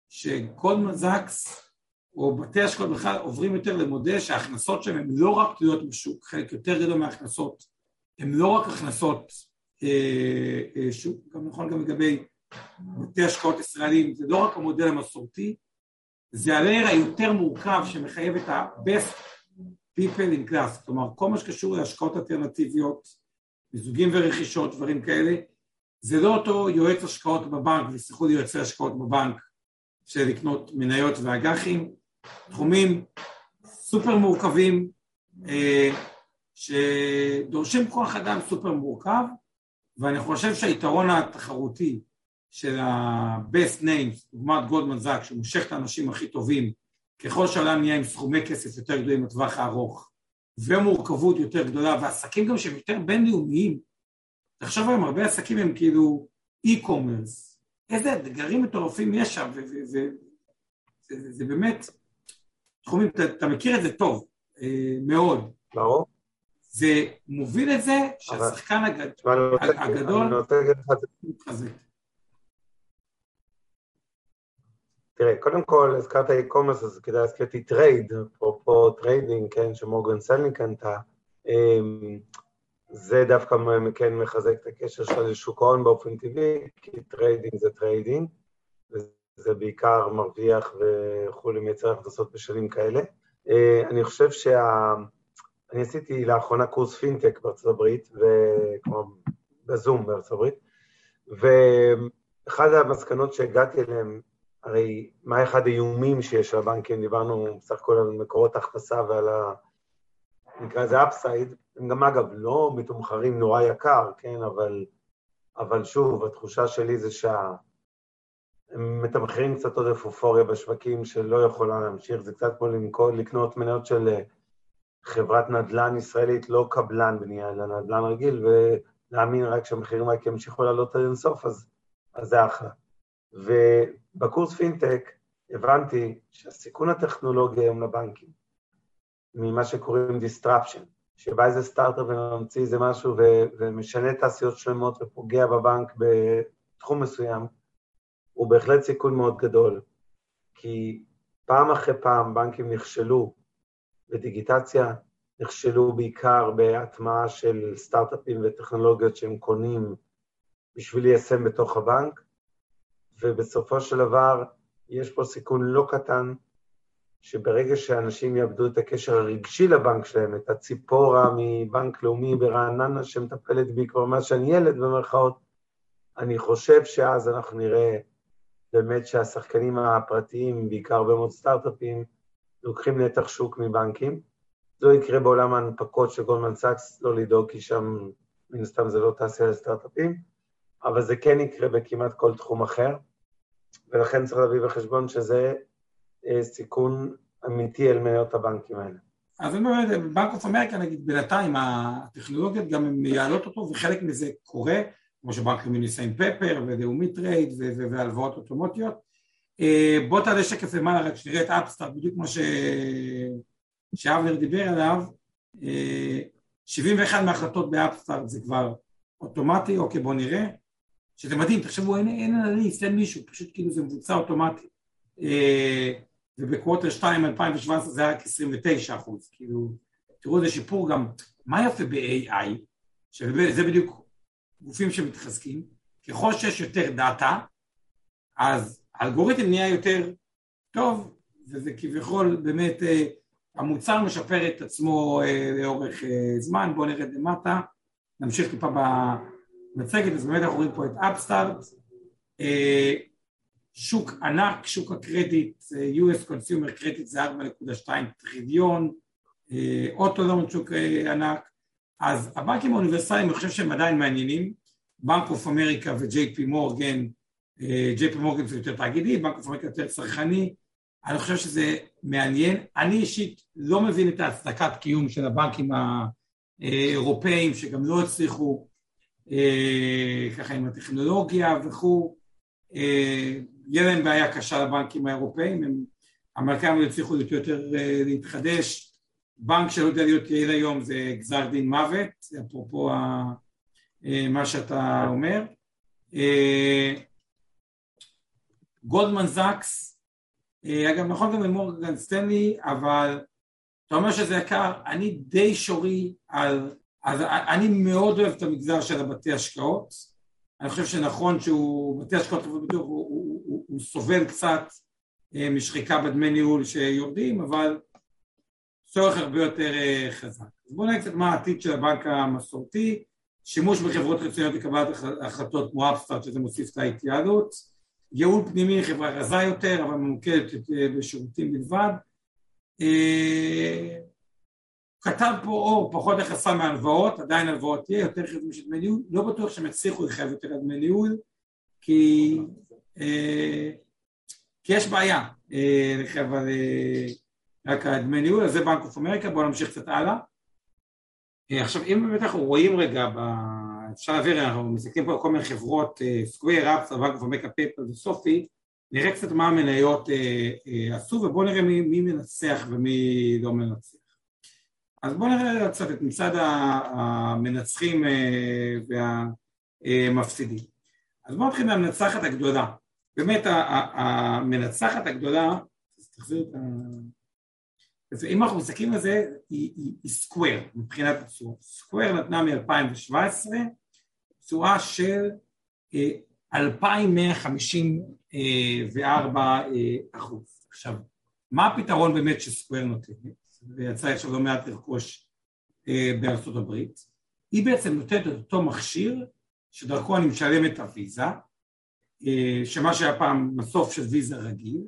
שגולדמן זקס או בתי השקעות בכלל עוברים יותר למודל שההכנסות שלהם הן לא רק תלויות בשוק, חלק יותר גדול מההכנסות הן לא רק הכנסות אה, אה, שוק, גם נכון גם לגבי בתי השקעות ישראלים, זה לא רק המודל המסורתי, זה הלייר היותר מורכב שמחייב את ה-best people in class, כלומר כל מה שקשור להשקעות אלטרנטיביות, מיזוגים ורכישות, דברים כאלה, זה לא אותו יועץ השקעות בבנק, ויסלחו לי יועצי השקעות בבנק של לקנות מניות ואג"חים, תחומים סופר מורכבים אה, שדורשים כוח אדם סופר מורכב ואני חושב שהיתרון התחרותי של ה-best names, דוגמת גולדמן זאק, שמושך את האנשים הכי טובים, ככל שהעולם נהיה עם סכומי כסף יותר גדולים בטווח הארוך, ומורכבות יותר גדולה, ועסקים גם שהם יותר בינלאומיים, תחשוב היום, הרבה עסקים הם כאילו e-commerce, איזה אתגרים מטורפים יש שם, וזה באמת, תחומים, אתה, אתה מכיר את זה טוב, אה, מאוד. ברור. זה מוביל את זה שהשחקן הגדול מתחזק. תראה, קודם כל, הזכרת e-commerce, אז כדאי להזכיר אותי טרייד, אפרופו trading, כן, שמורגן סטנלי קנתה. זה דווקא כן מחזק את הקשר של שוק ההון באופן טבעי, כי trading זה trading, וזה בעיקר מרוויח וכולי מייצר הכנסות בשנים כאלה. אה, אני חושב שה... אני עשיתי לאחרונה קורס פינטק בארצות הברית, כמו בזום בארצות הברית, ואחד המסקנות שהגעתי אליהן, הרי מה אחד האיומים שיש על הבנקים, דיברנו בסך הכל על מקורות הכנסה ועל ה... נקרא לזה אפסייד, הם גם אגב לא מתומחרים נורא יקר, כן, אבל, אבל שוב, התחושה שלי זה שה... הם מתמחרים קצת עודף אופוריה בשווקים שלא יכולה להמשיך, זה קצת כמו לקנות מניות של חברת נדל"ן ישראלית, לא קבלן בנייה, אלא נדל"ן רגיל, ולהאמין רק שהמחירים רק ימשיכו לעלות עד אינסוף, אז, אז זה אחלה. ובקורס פינטק הבנתי שהסיכון הטכנולוגי היום לבנקים, ממה שקוראים disruption, שבא איזה סטארט-אפ וממציא איזה משהו ו- ומשנה תעשיות שלמות ופוגע בבנק בתחום מסוים, הוא בהחלט סיכון מאוד גדול. כי פעם אחרי פעם בנקים נכשלו ודיגיטציה נכשלו בעיקר בהטמעה של סטארט-אפים וטכנולוגיות שהם קונים בשביל ליישם בתוך הבנק, ובסופו של דבר יש פה סיכון לא קטן שברגע שאנשים יאבדו את הקשר הרגשי לבנק שלהם, את הציפורה מבנק לאומי ברעננה שמטפלת בי כבר מאז שאני ילד במרכאות, אני חושב שאז אנחנו נראה באמת שהשחקנים הפרטיים, בעיקר הרבה מאוד סטארט-אפים, לוקחים נתח שוק מבנקים. זה לא יקרה בעולם ההנפקות של גולדמן סאקס, לא לדאוג, כי שם מן הסתם זה לא תעשייה לסטארט-אפים, אבל זה כן יקרה בכמעט כל תחום אחר, ולכן צריך להביא בחשבון שזה סיכון אמיתי על מניות הבנקים האלה. אז אני אומר, בנק אוף אמריקה נגיד בינתיים הטכנולוגיות גם מייעלות אותו וחלק מזה קורה, כמו שבנק לאומי ניסה עם פפר ולאומי טרייד והלוואות אוטומטיות, אה, בוא תעלה שקף למעלה רק שנראה את Upstart, בדיוק כמו ש... שאבנר דיבר עליו, 71 אה, מההחלטות ב Upstart זה כבר אוטומטי, אוקיי בוא נראה, שזה מדהים, תחשבו אין אנליסט, אין מישהו, פשוט כאילו זה מבוצע אוטומטי. וב quarter 2 2017 זה היה רק 29 אחוז, כאילו, תראו איזה שיפור גם, מה יפה ב-AI, שזה בדיוק גופים שמתחזקים, ככל שיש יותר דאטה, אז האלגוריתם נהיה יותר טוב, וזה כביכול באמת, אה, המוצר משפר את עצמו אה, לאורך אה, זמן, בואו נרד למטה, נמשיך טיפה במצגת, אז באמת אנחנו רואים פה את אפסטארט, שוק ענק, שוק הקרדיט, US Consumer Credit זה 4.2 טריליון, אוטולון שוק ענק, אז הבנקים האוניברסליים אני חושב שהם עדיין מעניינים, בנק אוף אמריקה וג'יי פי מורגן, ג'יי פי מורגן זה יותר תאגידי, בנק אוף אמריקה יותר צרכני, אני חושב שזה מעניין, אני אישית לא מבין את ההצדקת קיום של הבנקים האירופאים שגם לא הצליחו אה, ככה עם הטכנולוגיה וכו', אה, יהיה להם בעיה קשה לבנקים האירופאים, הם, האמריקאים לא הצליחו יותר אה, להתחדש, בנק שלא יודע להיות יעיל היום זה גזר דין מוות, אפרופו מה שאתה אומר. גולדמן זקס, אגב נכון גם למורגן סטנלי, אבל אתה אומר שזה יקר, אני די שורי על, אז אני מאוד אוהב את המגזר של הבתי השקעות, אני חושב שנכון שהוא, בתי השקעות ביטוח הוא, הוא, סובל קצת משחיקה בדמי ניהול שיורדים, אבל צורך הרבה יותר אה, חזק. אז בואו נראה קצת מה העתיד של הבנק המסורתי, שימוש בחברות חיצוניות לקבלת החלטות כמו אפסטארט שזה מוסיף את ההתייעלות, ייעול פנימי חברה רזה יותר אבל ממוקדת אה, בשירותים בלבד, אה, כתב פה אור פחות הכנסה מהלוואות, עדיין הלוואות תהיה יותר חיוב של דמי ניהול, לא בטוח שהם יצליחו לחייב יותר על דמי ניהול כי, כי יש בעיה לחייב על רק הדמי ניהול, אז זה בנק אוף אמריקה, בואו נמשיך קצת הלאה. אה, עכשיו אם באמת אנחנו רואים רגע. אפשר להעביר, אנחנו מסתכלים פה על כל מיני חברות, סקוויר, אפסטארט, בנק אוף אמריקה, פייפאל וסופי, נראה קצת מה המניות אה, אה, עשו ובואו נראה מי, מי מנצח ומי לא מנצח. אז בואו נראה קצת את מצד המנצחים והמפסידים. אז בואו נתחיל מהמנצחת הגדולה. באמת המנצחת הגדולה, תחזיר את ה... אז אם אנחנו מסתכלים על זה, היא, היא, היא סקוויר מבחינת התשואות. סקוויר נתנה מ-2017 תשואה של 2,154 אה, אה, אחוז. עכשיו, מה הפתרון באמת שסקוויר נותנת? ויצא עכשיו לא מעט לרכוש אה, בארצות הברית. היא בעצם נותנת את אותו מכשיר שדרכו אני משלם את הוויזה, שמה שהיה פעם מסוף של ויזה רגיל,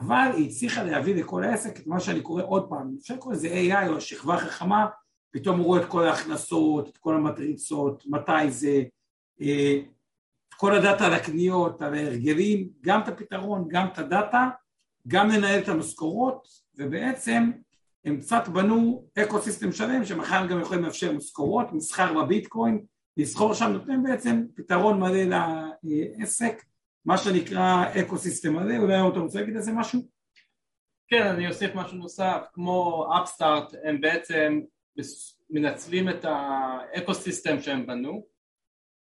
אבל היא הצליחה להביא לכל העסק את מה שאני קורא עוד פעם, אפשר לקרוא לזה AI או שכבה חכמה, פתאום הוא רואה את כל ההכנסות, את כל המטריצות, מתי זה, אה, את כל הדאטה על הקניות, על ההרגלים, גם את הפתרון, גם את הדאטה, גם לנהל את המשכורות, ובעצם הם קצת בנו ecosystem שלם שמחר גם יכולים לאפשר משכורות, מסחר בביטקוין, לסחור שם, נותנים בעצם פתרון מלא לעסק מה שנקרא ecosystem הזה, אולי אתה רוצה להגיד על זה משהו? כן, אני אוסיף משהו נוסף, כמו אפסטארט הם בעצם מנצלים את ה ecosystem שהם בנו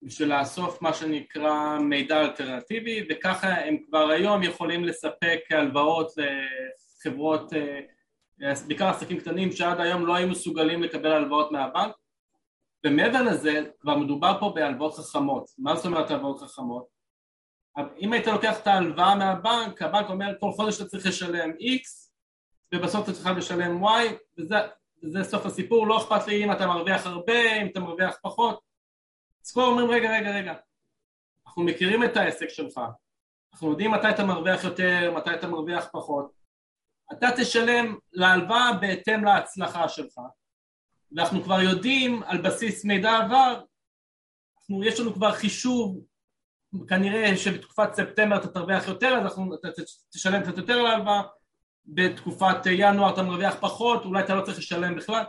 בשביל לאסוף מה שנקרא מידע אלטרנטיבי וככה הם כבר היום יכולים לספק הלוואות לחברות, אה, בעיקר עסקים קטנים שעד היום לא היו מסוגלים לקבל הלוואות מהבנק ומעבר לזה כבר מדובר פה בהלוואות חכמות, מה זאת אומרת הלוואות חכמות? אם היית לוקח את ההלוואה מהבנק, הבנק אומר כל חודש אתה צריך לשלם X ובסוף אתה צריך לשלם Y וזה, סוף הסיפור, לא אכפת לי אם אתה מרוויח הרבה, אם אתה מרוויח פחות. סקור אומרים רגע רגע רגע אנחנו מכירים את העסק שלך. אנחנו יודעים מתי אתה מרוויח יותר, מתי אתה מרוויח פחות. אתה תשלם להלוואה בהתאם להצלחה שלך ואנחנו כבר יודעים על בסיס מידע עבר אנחנו, יש לנו כבר חישוב כנראה שבתקופת ספטמבר אתה תרוויח יותר אז אנחנו, אתה תשלם קצת יותר להלוואה בתקופת ינואר אתה מרוויח פחות, אולי אתה לא צריך לשלם בכלל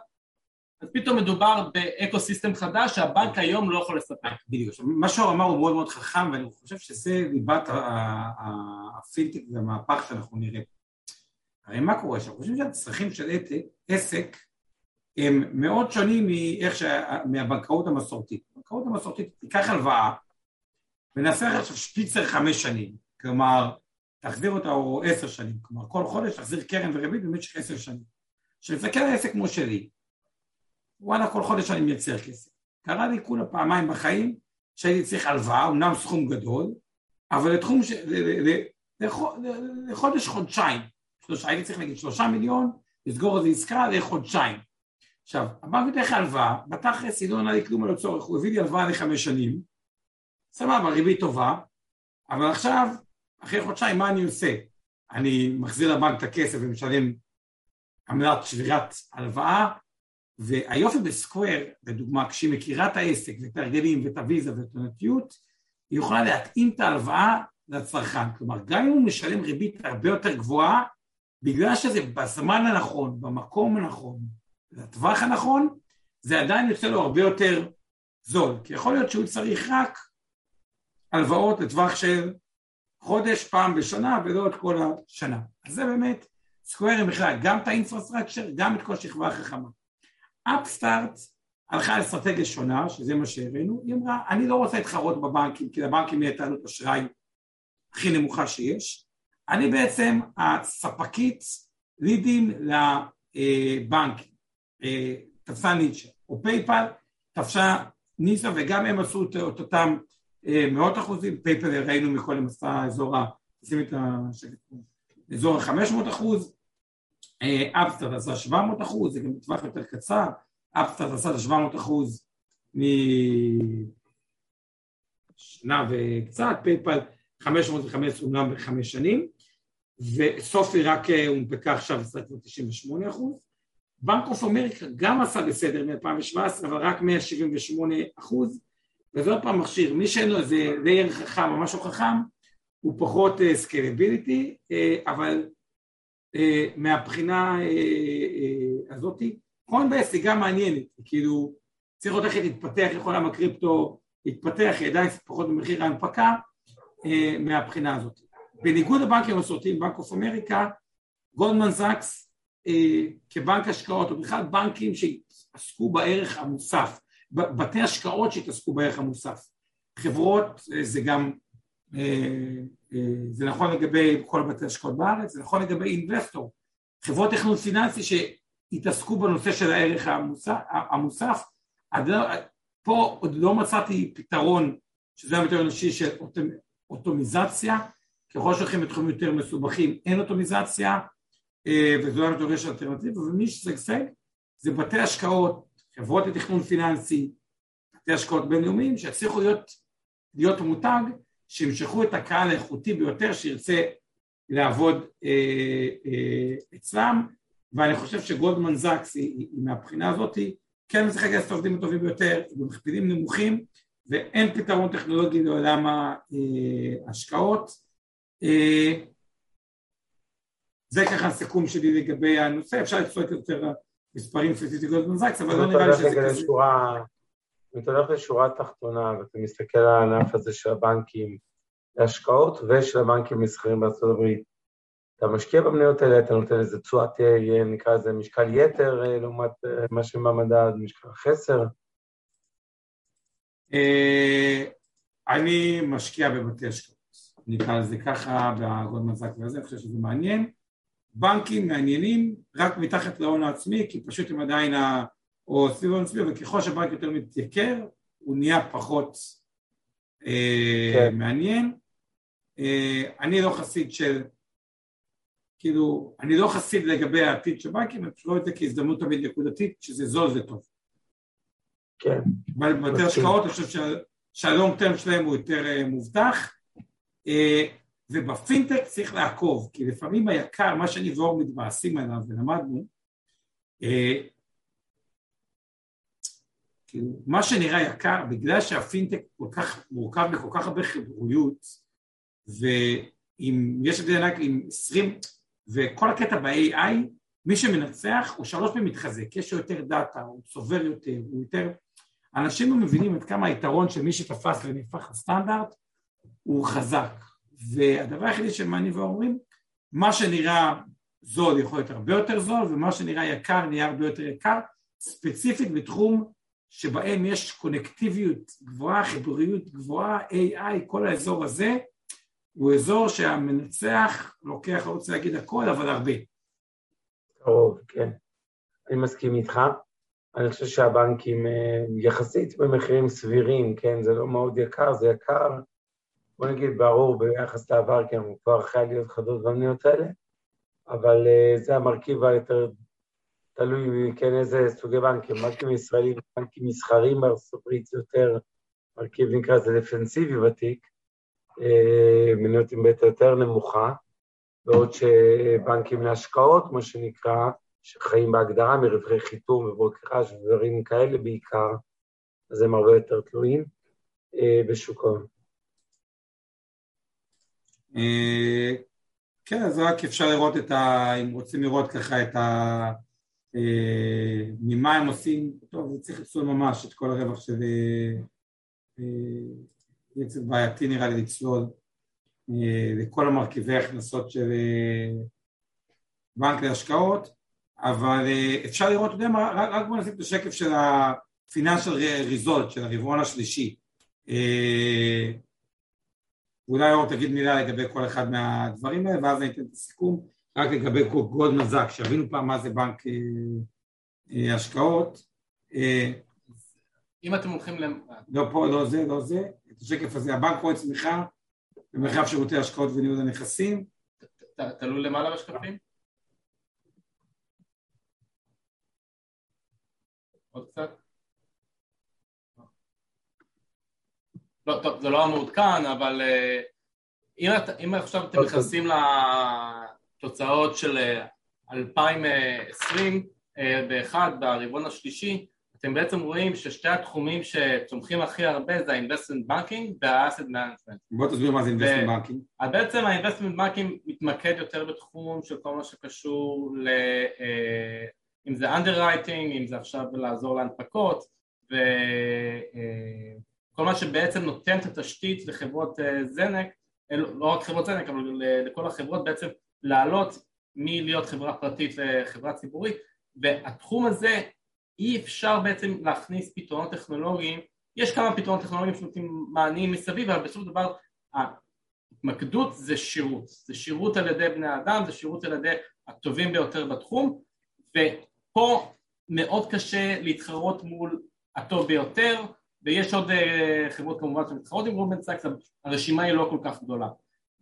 אז פתאום מדובר ב ecosystem חדש שהבנק היום לא יכול לספק. בדיוק, מה שהוא אמר הוא מאוד מאוד חכם ואני חושב שזה ליבת הפינטק והמהפך שאנחנו נראה. הרי מה קורה שם? חושבים שהצרכים של עסק הם מאוד שונים מאיך ש... מהבנקאות המסורתית. הבנקאות המסורתית תיקח הלוואה ונעשה עכשיו שפיצר חמש שנים, כלומר תחזיר אותה או עשר שנים, כלומר כל חודש תחזיר קרן וריבית במשך עשר שנים. כשנסתכל על עסק כמו שלי, וואלה כל חודש אני מייצר כסף. קרה לי כולה פעמיים בחיים שהייתי צריך הלוואה, אמנם סכום גדול, אבל לתחום, ש... לחודש חודשיים, הייתי צריך להגיד שלושה מיליון, לסגור איזה עסקה לחודשיים. עכשיו, הבנק נותן לך הלוואה, בתכלס היא לא עונה לי כלום על הצורך, הוא הביא לי הלוואה לחמש שנים, סבבה, ריבית טובה, אבל עכשיו, אחרי חודשיים, מה אני עושה? אני מחזיר לבנק את הכסף ומשלם עמלת שבירת הלוואה, והיופי בסקוויר, לדוגמה, כשהיא מכירה את העסק ואת ההרגלים ואת הוויזה ואת הנטיות, היא יכולה להתאים את ההלוואה לצרכן. כלומר, גם אם הוא משלם ריבית הרבה יותר גבוהה, בגלל שזה בזמן הנכון, במקום הנכון, לטווח הנכון, זה עדיין יוצא לו הרבה יותר זול. כי יכול להיות שהוא צריך רק הלוואות לטווח של חודש, פעם בשנה, ולא את כל השנה. אז זה באמת סקווירים בכלל, גם את האינפרסטרקצ'ר, גם את כל שכבה החכמה. אפסטארט הלכה על אסטרטגיה שונה, שזה מה שהראינו, היא אמרה, אני לא רוצה להתחרות בבנקים, כי לבנקים יהיה את עלות אשראי הכי נמוכה שיש, אני בעצם הספקית לידים לבנק, אה, תפסה נישה, או פייפאל תפסה נישה וגם הם עשו את אותם אה, מאות אחוזים, פייפאל ראינו מקודם עשה אזור ה... שים את השקט פה, אזור ה-500 אחוז, אפסטארט עשה 700 אחוז, זה גם בטווח יותר קצר, אפסטארט עשה את 700 אחוז משנה וקצת, פייפאל 515 אומנם בחמש שנים, וסופי רק אה, הונפקה עכשיו 98 אחוז. בנק אוף אמריקה גם עשה בסדר מ-2017, אבל רק 178 אחוז, וזה עוד פעם מכשיר, מי שאין לו איזה layer חכם או משהו חכם, הוא פחות scalability, אה, אה, אבל אה, מהבחינה אה, הזאתי, קוינבייס היא גם מעניינת, כאילו צריך לראות איך היא תתפתח, איך עולם הקריפטו יתפתח, היא עדיין פחות במחיר ההנפקה אה, מהבחינה הזאת. בניגוד לבנקים המסורתיים, בנק אוף אמריקה, גולדמן אה, כבנק השקעות, או בכלל בנקים שהתעסקו בערך המוסף, בתי השקעות שהתעסקו בערך המוסף. חברות, אה, זה גם, אה, אה, זה נכון לגבי כל בתי השקעות בארץ, זה נכון לגבי אינבסטור, חברות תכנון פיננסי שהתעסקו בנושא של הערך המוסף, לא, פה עוד לא מצאתי פתרון שזה היה יותר אנושי של אוטומיזציה, ככל שהולכים לתחומים יותר מסובכים אין אוטומיזציה. אה, וזו היה דורש אלטרנטיבה ומי ששגשג זה בתי השקעות, חברות לתכנון פיננסי, בתי השקעות בינלאומיים שיצליחו להיות, להיות מותג שימשכו את הקהל האיכותי ביותר שירצה לעבוד אה, אה, אצלם. ואני חושב שגולדמן זקס היא, היא מהבחינה הזאת כן משחק את העובדים הטובים ביותר, במכפילים נמוכים ואין פתרון טכנולוגי לעולם ההשקעות אה, זה ככה הסיכום שלי לגבי הנושא, אפשר לצפות יותר מספרים ספציפיים גולדמן זקס, אבל לא נראה לי שזה כזה. אם אתה הולך לשורה התחתונה ואתה מסתכל על הענף הזה של הבנקים להשקעות ושל הבנקים המסחרים בארצות הברית, אתה משקיע במניות האלה, אתה נותן איזה תשואת, נקרא לזה משקל יתר אה, לעומת אה, מה שבמדד, משקל חסר? אני משקיע בבתי השקעות. נקרא לזה ככה, בגולדמן זאק וזה, אני חושב שזה מעניין. בנקים מעניינים רק מתחת להון העצמי, כי פשוט הם עדיין, ה... או סביב ההון העצמי, וככל שהבנק יותר מתייקר, הוא נהיה פחות אה, כן. מעניין. אה, אני לא חסיד של, כאילו, אני לא חסיד לגבי העתיד של בנקים, אני פשוט רואה את זה כהזדמנות תמיד נקודתית, שזה זול זה טוב. כן. בבתי השקעות, אני חושב שהלונג טרם שלהם הוא יותר אה, מובטח. ובפינטק צריך לעקוב, כי לפעמים היקר, מה שאני ואור מתבאסים עליו ולמדנו, אה, כאילו, מה שנראה יקר, בגלל שהפינטק כל כך מורכב בכל כך הרבה חברויות, ואם יש זה רק עם עשרים, וכל הקטע ב-AI, מי שמנצח הוא שלוש פעמים מתחזק, יש לו יותר דאטה, הוא צובר יותר, הוא יותר... אנשים לא מבינים עד כמה היתרון של מי שתפס ונהפך לסטנדרט, הוא חזק. והדבר היחידי שמעניין ואומרים, מה שנראה זול יכול להיות הרבה יותר זול, ומה שנראה יקר נהיה הרבה יותר יקר, ספציפית בתחום שבהם יש קונקטיביות גבוהה, חיבוריות גבוהה, AI, כל האזור הזה, הוא אזור שהמנצח לוקח, לא רוצה להגיד הכל, אבל הרבה. קרוב, כן. אני מסכים איתך. אני חושב שהבנקים אה, יחסית במחירים סבירים, כן, זה לא מאוד יקר, זה יקר, בוא נגיד ברור ביחס לעבר, כי אנחנו כבר אחרי עליות חדות במניות האלה, אבל אה, זה המרכיב היותר תלוי, כן, איזה סוגי בנקים, בנקים ישראלים, בנקים מסחריים בארצות הברית זה יותר מרכיב נקרא לזה דפנסיבי ותיק, אה, מניות עם בטא יותר נמוכה, בעוד שבנקים להשקעות, מה שנקרא, שחיים בהגדרה מרווחי חיתום וברוקראז' ודברים כאלה בעיקר, אז הם הרבה יותר תלויים אה, בשוק ההון. אה, כן, אז רק אפשר לראות את ה... אם רוצים לראות ככה את ה... אה, ממה הם עושים, טוב, צריך לצלול ממש את כל הרווח של... בעצם בעייתי נראה לי לצלול לכל המרכיבי הכנסות של בנק להשקעות, אבל אפשר לראות, אתה יודע מה, רק בוא נשים את השקף של ה-financial result של הרבעון השלישי. אולי אור תגיד מילה לגבי כל אחד מהדברים האלה, ואז אני אתן את הסיכום, רק לגבי גולדמן זאק, שיבינו פעם מה זה בנק אה, אה, השקעות. אה, אם אתם הולכים ל... לא פה, לא זה, לא זה, את השקף הזה, הבנק רואה צמיחה במרחב שירותי השקעות וניהול הנכסים. תלוי למעלה בשקפים? עוד קצת? לא, טוב, זה לא המעודכן, אבל אה, אם, אם עכשיו אתם אוקיי. נכנסים לתוצאות של 2020 אה, באחד, ברבעון השלישי, אתם בעצם רואים ששתי התחומים שצומחים הכי הרבה זה ה-investment banking וה-asset management. בוא תסביר מה זה investment banking. אז בעצם ה-investment banking מתמקד יותר בתחום של כל מה שקשור ל... אה, אם זה underwriting, אם זה עכשיו לעזור להנפקות, ו... כל מה שבעצם נותן את התשתית לחברות אה, זנק, אה, לא רק חברות זנק, אבל לכל החברות בעצם לעלות מלהיות חברה פרטית לחברה ציבורית, והתחום הזה אי אפשר בעצם להכניס פתרונות טכנולוגיים, יש כמה פתרונות טכנולוגיים שנותנים מענים מסביב, אבל בסופו של דבר ההתמקדות זה שירות, זה שירות על ידי בני אדם, זה שירות על ידי הטובים ביותר בתחום, ופה מאוד קשה להתחרות מול הטוב ביותר, ויש עוד אה, חברות כמובן שמתחרות עם גולדמן סאקס, הרשימה היא לא כל כך גדולה.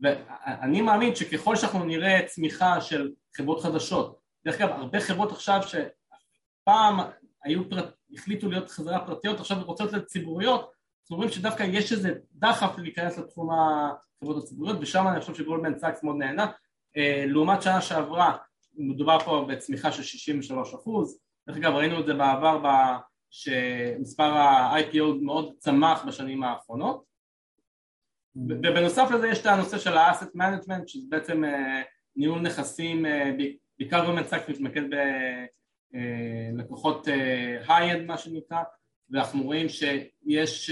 ואני מאמין שככל שאנחנו נראה צמיחה של חברות חדשות, דרך אגב הרבה חברות עכשיו שפעם היו פרט, החליטו להיות חזרה פרטיות, עכשיו רוצות להיות ציבוריות, אנחנו רואים שדווקא יש איזה דחף להיכנס לתחום החברות הציבוריות, ושם אני חושב שגולדמן סאקס מאוד נהנה. אה, לעומת שנה שעברה, מדובר פה בצמיחה של 63 אחוז, דרך אגב ראינו את זה בעבר ב... שמספר ה-IPO מאוד צמח בשנים האחרונות. ובנוסף לזה יש את הנושא של ה-asset management שזה בעצם אה, ניהול נכסים, אה, בעיקר סאקס מתמקד בלקוחות אה, high-end מה שנקרא ואנחנו רואים שיש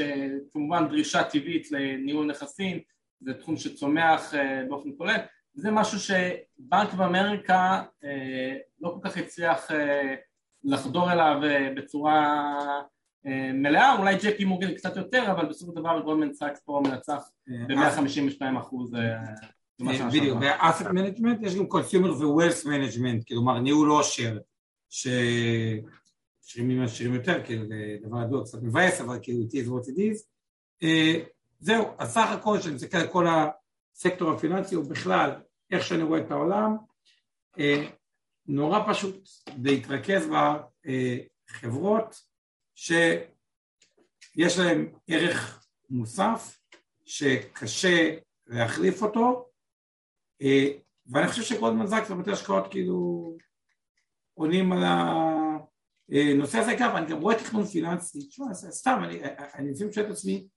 כמובן דרישה טבעית לניהול נכסים זה תחום שצומח באופן כולל. זה משהו שבנק אוף אמריקה לא כל כך הצליח לחדור אליו אה, בצורה אה, מלאה, אולי ג'יי פי מורגן קצת יותר, אבל בסופו של דבר גולדמן סאקס פה מנצח ב-152 אחוז. אה, בדיוק, ב asset management יש גם consumer wealth management, כלומר ניהול עושר, שעשירים עשירים יותר, כאילו דבר ידוע קצת מבאס, אבל כאילו it is what it is. זהו, הסך הכל, כשאני מסתכל על כל הסקטור הפיננסי, הוא בכלל, איך שאני רואה את העולם, נורא פשוט להתרכז בחברות שיש להן ערך מוסף שקשה להחליף אותו ואני חושב שגולדמן זאקס ובתי השקעות כאילו עונים על הנושא הזה. אגב אני גם רואה תכנון פיננסי, תשמע סתם אני לפעמים שואל את עצמי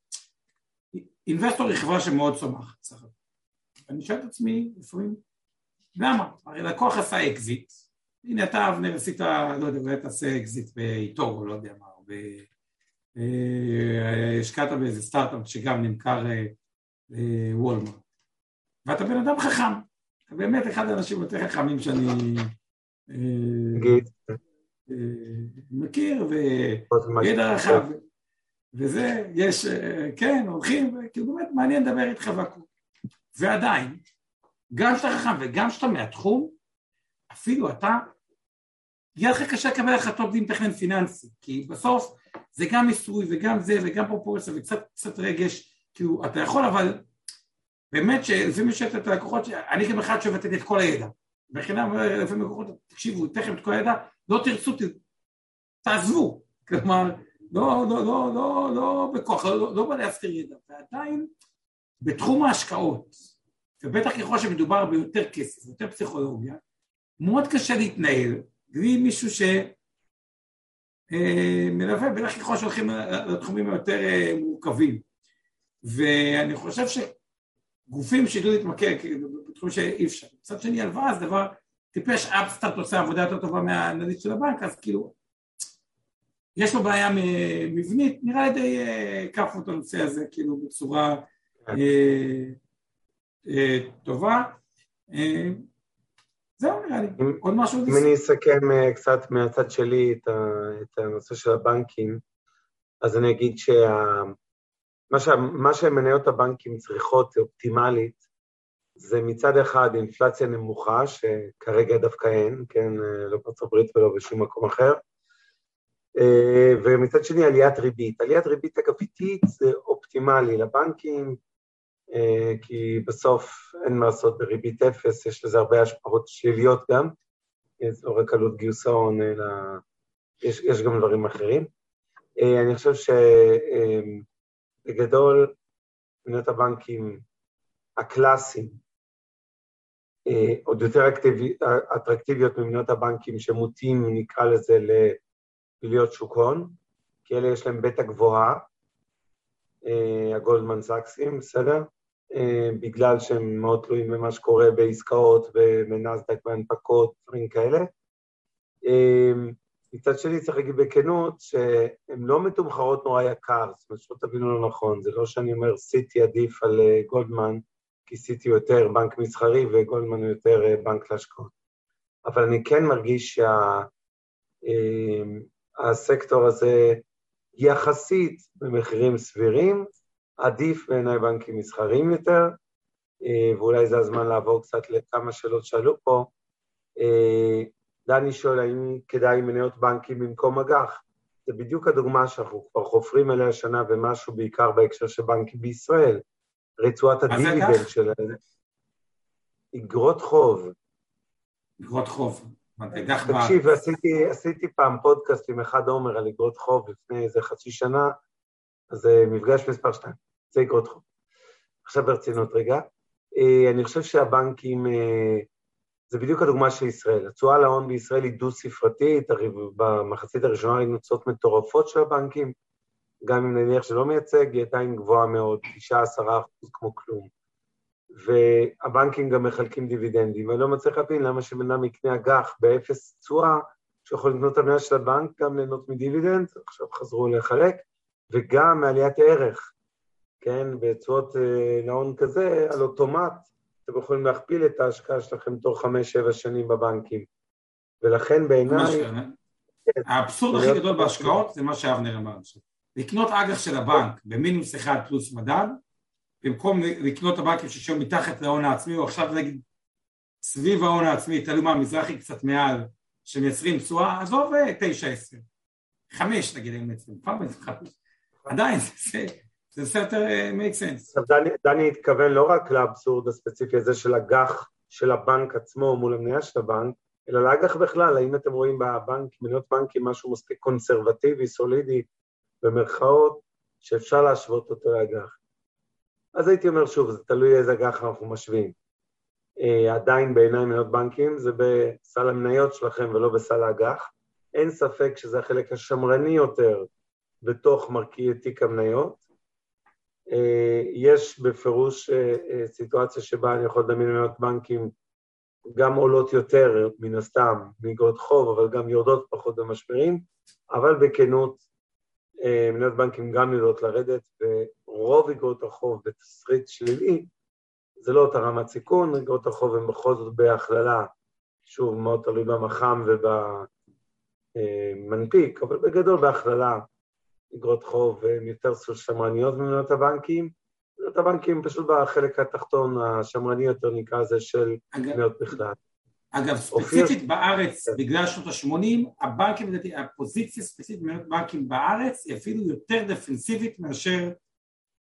אינבסטור היא חברה שמאוד צומחת אני שואל את עצמי לפעמים למה? הרי לקוח עשה אקזיט, הנה אתה אבנר עשית, לא יודע, אולי תעשה אקזיט באיטורו, לא יודע מה, או אה, השקעת באיזה סטארט-אפ שגם נמכר לוולמרט, אה, ואתה בן אדם חכם, אתה באמת אחד האנשים יותר חכמים שאני אה, מכיר, וידע רחב, וזה, יש, כן, הולכים, כאילו באמת מעניין לדבר איתך והכול. ועדיין, גם שאתה חכם וגם שאתה מהתחום, אפילו אתה, יהיה לך קשה לקבל החלטות בלי מתכנן פיננסי, כי בסוף זה גם מיסוי וגם זה וגם פרופורציה וקצת רגש, כאילו אתה יכול אבל באמת שלפעמים יש את הלקוחות, אני גם אחד שאוהב לתת את כל הידע, בחינם לפעמים לקוחות, תקשיבו, תכף את כל הידע, לא תרצו, תעזבו, כלומר, לא, לא, לא, לא, לא בכוח, לא, לא, לא בא להזכיר ידע, ועדיין בתחום ההשקעות, ובטח ככל שמדובר ביותר כסף, יותר פסיכולוגיה, מאוד קשה להתנהל בלי מישהו שמלווה, אה, בטח ככל שהולכים לתחומים היותר אה, מורכבים. ואני חושב שגופים שידעו להתמקד, בתחום שאי אפשר. מצד שני, הלוואה זה דבר טיפש, אפסטארט עושה עבודה יותר טובה מהנדית של הבנק, אז כאילו, יש לו בעיה מבנית, נראה לי די אה, את הנושא הזה, כאילו, בצורה טובה. אה, זהו נראה לי, עוד משהו? אם אני אסכם אה, קצת מהצד שלי את, הנושא של הבנקים, אז אני אגיד שמה שמניות הבנקים צריכות אופטימלית, זה מצד אחד אינפלציה נמוכה, שכרגע דווקא אין, כן, אה, לא בארצות הברית ולא בשום מקום אחר, ומצד שני עליית ריבית. עליית ריבית אגביתית זה אופטימלי לבנקים, אה, כי בסוף אין מה לעשות בריבית אפס, יש לזה הרבה השפעות שליליות גם, אה, זה לא רק עלות גיוס ההון, אלא יש, יש גם דברים אחרים. אה, אני חושב שבגדול, מניות הבנקים הקלאסיים, עוד יותר אטרקטיביות ממניות הבנקים שמוטים, נקרא לזה, לפעילויות שוק הון, כי אלה יש להם בטא גבוהה, הגולדמן סאקסים, בסדר? אה, בגלל שהם מאוד תלויים במה שקורה בעסקאות ובנסדק והנפקות, דברים כאלה. אה, מצד שני צריך להגיד בכנות שהן לא מתומחרות נורא יקר, זאת אומרת שלא תבינו לא נכון, זה לא שאני אומר סיטי עדיף על אה, גולדמן, כי סיטי הוא יותר בנק מסחרי וגולדמן הוא יותר בנק להשקעות. אבל אני כן מרגיש שהסקטור הזה יחסית במחירים סבירים, עדיף בעיניי בנקים מסחריים יותר, אה, ואולי זה הזמן לעבור קצת לכמה שאלות שעלו פה. אה, דני שואל האם כדאי מניות בנקים במקום אג"ח. זה בדיוק הדוגמה שאנחנו כבר חופרים אליה שנה ומשהו, בעיקר בהקשר של בנקים בישראל. רצועת הדיבידנד שלהם. אגרות חוב. אגרות חוב. תקשיב, עשיתי, עשיתי פעם פודקאסט עם אחד עומר על אגרות חוב לפני איזה חצי שנה, אז מפגש מספר 2, זה אגרות חוב. עכשיו ברצינות רגע, אה, אני חושב שהבנקים, אה, זה בדיוק הדוגמה של ישראל. התשואה להון בישראל היא דו-ספרתית, הרי במחצית הראשונה היינו תשואות מטורפות של הבנקים, גם אם נניח שלא מייצג, היא עדיין גבוהה מאוד, 9-10 אחוז כמו כלום. והבנקים גם מחלקים דיבידנדים, ואני לא מצליח להבין למה שבן אדם יקנה אג"ח באפס תשואה, שיכול לקנות את המניה של הבנק, גם ליהנות מדיבידנד, עכשיו חזרו לחלק, וגם מעליית ערך, כן, אה, להון כזה, על אוטומט, אתם יכולים להכפיל את ההשקעה שלכם תוך חמש-שבע שנים בבנקים. ולכן בעיניי... כן. האבסורד הכי גדול בהשקעות זה מה שאבנר אמר עכשיו. לקנות אג"ח של הבנק במינוס אחד פלוס מדד, במקום לקנות הבנקים ששם מתחת להון העצמי, או עכשיו נגיד סביב ההון העצמי, תלוי מה, מזרחי קצת מעל, שמייצרים תשואה, עזוב תשע עשר, חמש נגיד, הם מייצרים, עדיין, זה עושה יותר אה, sense. דני, התכוון לא רק לאבסורד הספציפי הזה של אג"ח של הבנק עצמו מול המניה של הבנק, אלא לאג"ח בכלל, האם אתם רואים בבנק, מניות בנקים, משהו מספיק קונסרבטיבי, סולידי, במרכאות, שאפשר להשוות אותו לאג"ח. אז הייתי אומר שוב, זה תלוי איזה אג"ח אנחנו משווים. Uh, עדיין בעיניי מניות בנקים זה בסל המניות שלכם ולא בסל האג"ח. אין ספק שזה החלק השמרני יותר בתוך מרכיב תיק המניות. אה, יש בפירוש אה, אה, סיטואציה שבה אני יכול לדמיין מניות בנקים גם עולות יותר, מן הסתם, מאגרות חוב, אבל גם יורדות פחות במשברים, אבל בכנות, מניות בנקים גם יודעות לרדת, ורוב אגרות החוב בתסריט שלילי, זה לא אותה רמת סיכון, אגרות החוב הן בכל זאת בהכללה, שוב, מאוד תלוי במח"מ ובמנפיק, אבל בגדול בהכללה אגרות חוב הן יותר שמרניות ממניות הבנקים, את הבנקים פשוט בחלק התחתון, השמרני יותר נקרא לזה, של מאות בכלל. אגב, ספציפית בארץ, כן. בגלל שנות ה-80, הבנקים, הפוזיציה ספציפית במאות בנקים בארץ היא אפילו יותר דפנסיבית מאשר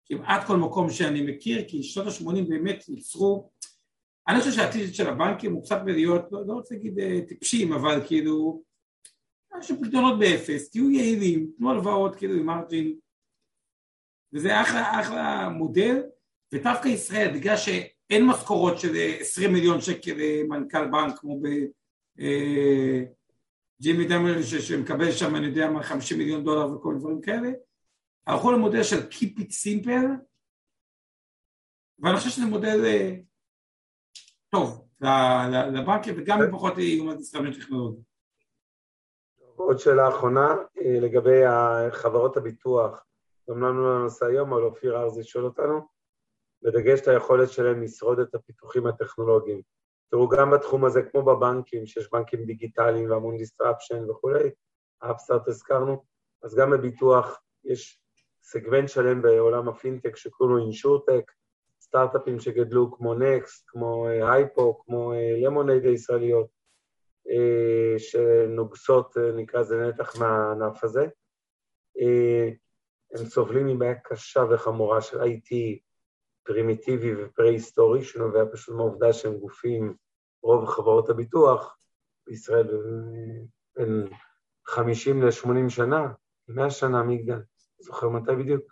כמעט כל מקום שאני מכיר, כי שנות ה-80 באמת ייצרו, אני חושב שהעתיד של הבנקים הוא קצת בלהיות, לא, לא רוצה להגיד אה, טיפשים, אבל כאילו, יש פתרונות באפס, תהיו יעילים, תנו הלוואות כאילו עם margin, וזה אחלה, אחלה מודל, ודווקא ישראל, בגלל שאין משכורות של 20 מיליון שקל למנכ"ל בנק כמו בג'יימי אה, דיימון שמקבל שם, אני יודע מה, 50 מיליון דולר וכל דברים כאלה, הלכו למודל של Keep it simple, ואני חושב שזה מודל אה, טוב לבנקים וגם לפחות איום ה disruption טכנולוגי. עוד שאלה אחרונה אה, לגבי חברות הביטוח, גם לנו לנושא היום, אבל אופיר ארזי שואל אותנו, בדגש את היכולת שלהם לשרוד את הפיתוחים הטכנולוגיים. תראו, גם בתחום הזה, כמו בבנקים, שיש בנקים דיגיטליים והמון disruption וכולי, אפסטארט הזכרנו, אז גם בביטוח יש סגמנט שלם בעולם הפינטק שקוראים לו InsurTech, סטארט-אפים שגדלו כמו נקסט, כמו היפו, אה, כמו למונייד אה, הישראליות, שנוגסות, נקרא לזה נתח מהענף הזה. הם סובלים מבעיה קשה וחמורה של IT פרימיטיבי ופרה-היסטורי, שנובע פשוט מהעובדה שהם גופים, רוב חברות הביטוח בישראל בין 50 ל-80 שנה, 100 שנה מגדל. זוכר מתי בדיוק.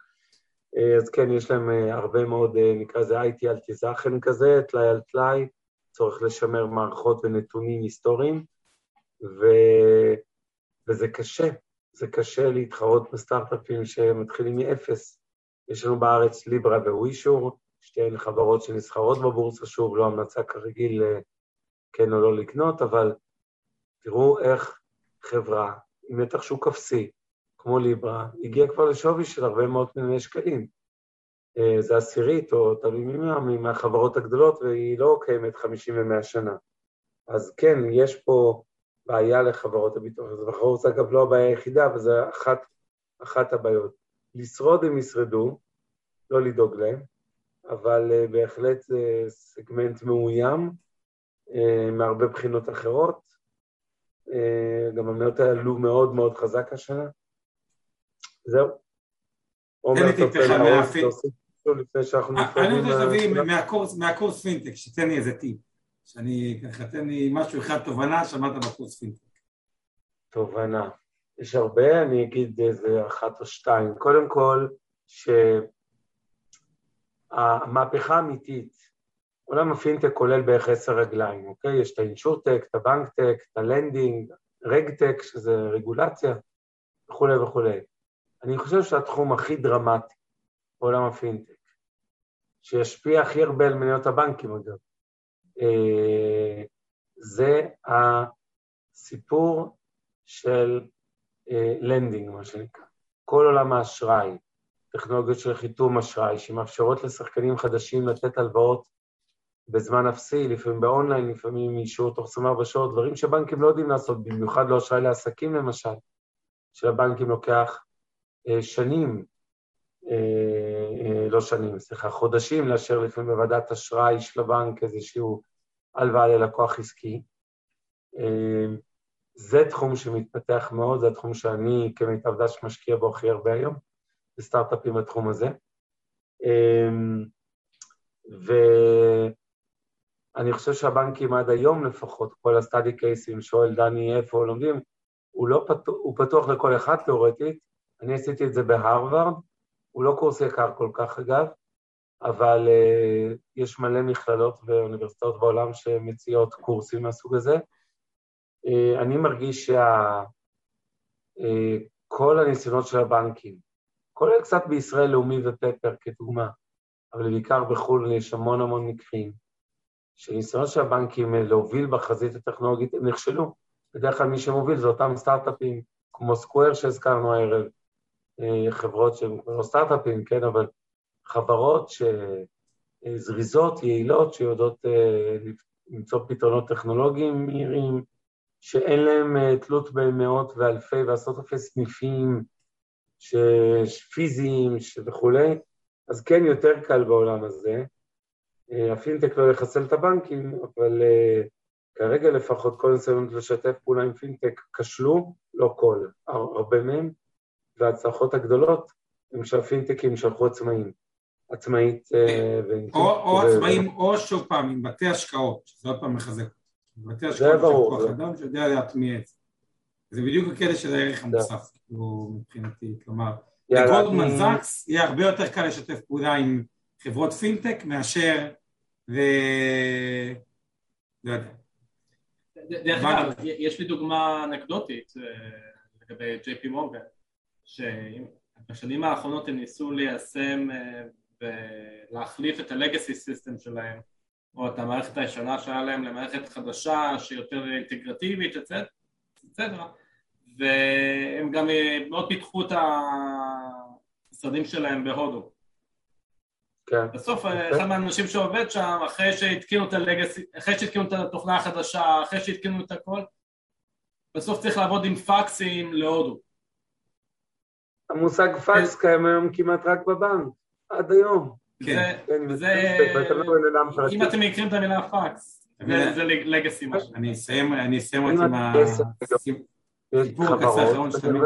אה, אז כן, יש להם אה, הרבה מאוד, אה, נקרא לזה IT על תיזכן כזה, טלאי על טלאי, צורך לשמר מערכות ונתונים היסטוריים, ו... וזה קשה, זה קשה להתחרות בסטארט-אפים שמתחילים מאפס. יש לנו בארץ ליברה ווישור, שתיהן חברות שנסחרות בבורסה, שוב, לא המלצה כרגיל כן או לא לקנות, אבל תראו איך חברה עם מתח שוק אפסי, כמו ליברה, הגיע כבר לשווי של הרבה מאות מיליוני שקלים. אה, זה עשירית, או תלוי מי מהחברות הגדולות, והיא לא קיימת 50 ו-100 שנה. אז כן, יש פה בעיה לחברות הביטוח. זה בחרות, זה אגב לא הבעיה היחידה, אבל זו אחת, אחת הבעיות. לשרוד הם ישרדו, לא לדאוג להם, אבל uh, בהחלט זה סגמנט מאוים מהרבה בחינות אחרות. גם המניות עלו מאוד מאוד חזק השנה. זהו. עומר, אתה רוצה להוסיף לפני שאנחנו נפרדים? אני רוצה להביא מהקורס פינטק, שתן לי איזה טיפ. שאני, ככה, תן לי משהו אחד, תובנה, שמעת בקורס פינטק. תובנה. יש הרבה, אני אגיד איזה אחת או שתיים. קודם כל, שהמהפכה האמיתית, עולם הפינטק כולל בערך עשר רגליים, אוקיי? יש את ה InsurTech, את ה BankTech, את ה lending, RegTech, שזה רגולציה, וכולי וכולי. אני חושב שהתחום הכי דרמטי בעולם הפינטק, שישפיע הכי הרבה על מניות הבנקים אגב, אה, זה הסיפור של lending, מה שנקרא. כל עולם האשראי, טכנולוגיות של חיתום אשראי, שמאפשרות לשחקנים חדשים לתת הלוואות בזמן אפסי, לפעמים באונליין, לפעמים אישור תוך 24 שעות, דברים שבנקים לא יודעים לעשות, במיוחד לא אשראי לעסקים למשל, שלבנקים לוקח אה, שנים, אה, אה, לא שנים, סליחה, חודשים לאשר לפעמים בוועדת אשראי של הבנק איזשהו הלוואה ללקוח עסקי. זה תחום שמתפתח מאוד, זה התחום שאני כמיטב דש משקיע בו הכי הרבה היום, בסטארט-אפים בתחום הזה. ואני חושב שהבנקים עד היום לפחות, כל הסטאדי קייסים, שואל דני איפה לומדים, הוא, לא פתוח, הוא פתוח לכל אחד תיאורטית, אני עשיתי את זה בהרווארד, הוא לא קורס יקר כל כך אגב, אבל uh, יש מלא מכללות ואוניברסיטאות בעולם שמציעות קורסים מהסוג הזה. Uh, אני מרגיש שכל uh, הניסיונות של הבנקים, כולל קצת בישראל לאומי ופפר כדוגמה, אבל בעיקר בחו"ל יש המון המון מקרים, שניסיונות של הבנקים להוביל בחזית הטכנולוגית, הם נכשלו. בדרך כלל מי שמוביל זה אותם סטארט-אפים, כמו סקוויר שהזכרנו הערב, אה, חברות שהן לא סטארט-אפים, כן, אבל חברות שזריזות, יעילות, שיודעות אה, למצוא פתרונות טכנולוגיים מהירים, שאין להם אה, תלות במאות ואלפי ועשרות אלפי סניפים פיזיים וכולי, אז כן, יותר קל בעולם הזה. אה, הפינטק לא יחסל את הבנקים, אבל אה, כרגע לפחות כל ניסיונות לשתף פעולה עם פינטק כשלו, לא כל, הרבה מהם, וההצלחות הגדולות הם שהפינטקים שלחו עצמאים. עצמאית אה, או, או עצמאים או שוב פעם עם בתי השקעות, שזה עוד פעם מחזק. בתי השקעות של כוח אדם שיודע להטמיע את זה. זה בדיוק הכלא של הערך המוסף, כאילו, מבחינתי, כלומר, לגולדמן זאקס יהיה הרבה יותר קל לשתף פעולה עם חברות פינטק מאשר, ו... לא יודע. דרך אגב, יש לי דוגמה אנקדוטית אה, לגבי ג'יי פי מורגן, שבשנים האחרונות הם ניסו ליישם אה, ולהחליף את ה-legacy system שלהם, או את המערכת הישנה שהיה להם למערכת חדשה שיותר אינטגרטיבית, אצטרה, והם גם אה, מאוד פיתחו את המשרדים שלהם בהודו. כן. בסוף אה, אחד מהאנשים שעובד שם, אחרי שהתקינו את הלגסי, אחרי שהתקינו את התוכנה החדשה, אחרי שהתקינו את הכל, בסוף צריך לעבוד עם פקסים להודו. המושג פקס כן. קיים היום כמעט רק בבנק, עד היום. כן, זה... אם אתם מכירים את המילה פקס, זה לגסי משהו. אני אסיים רק עם הסיפור הקצר האחרון שלנו.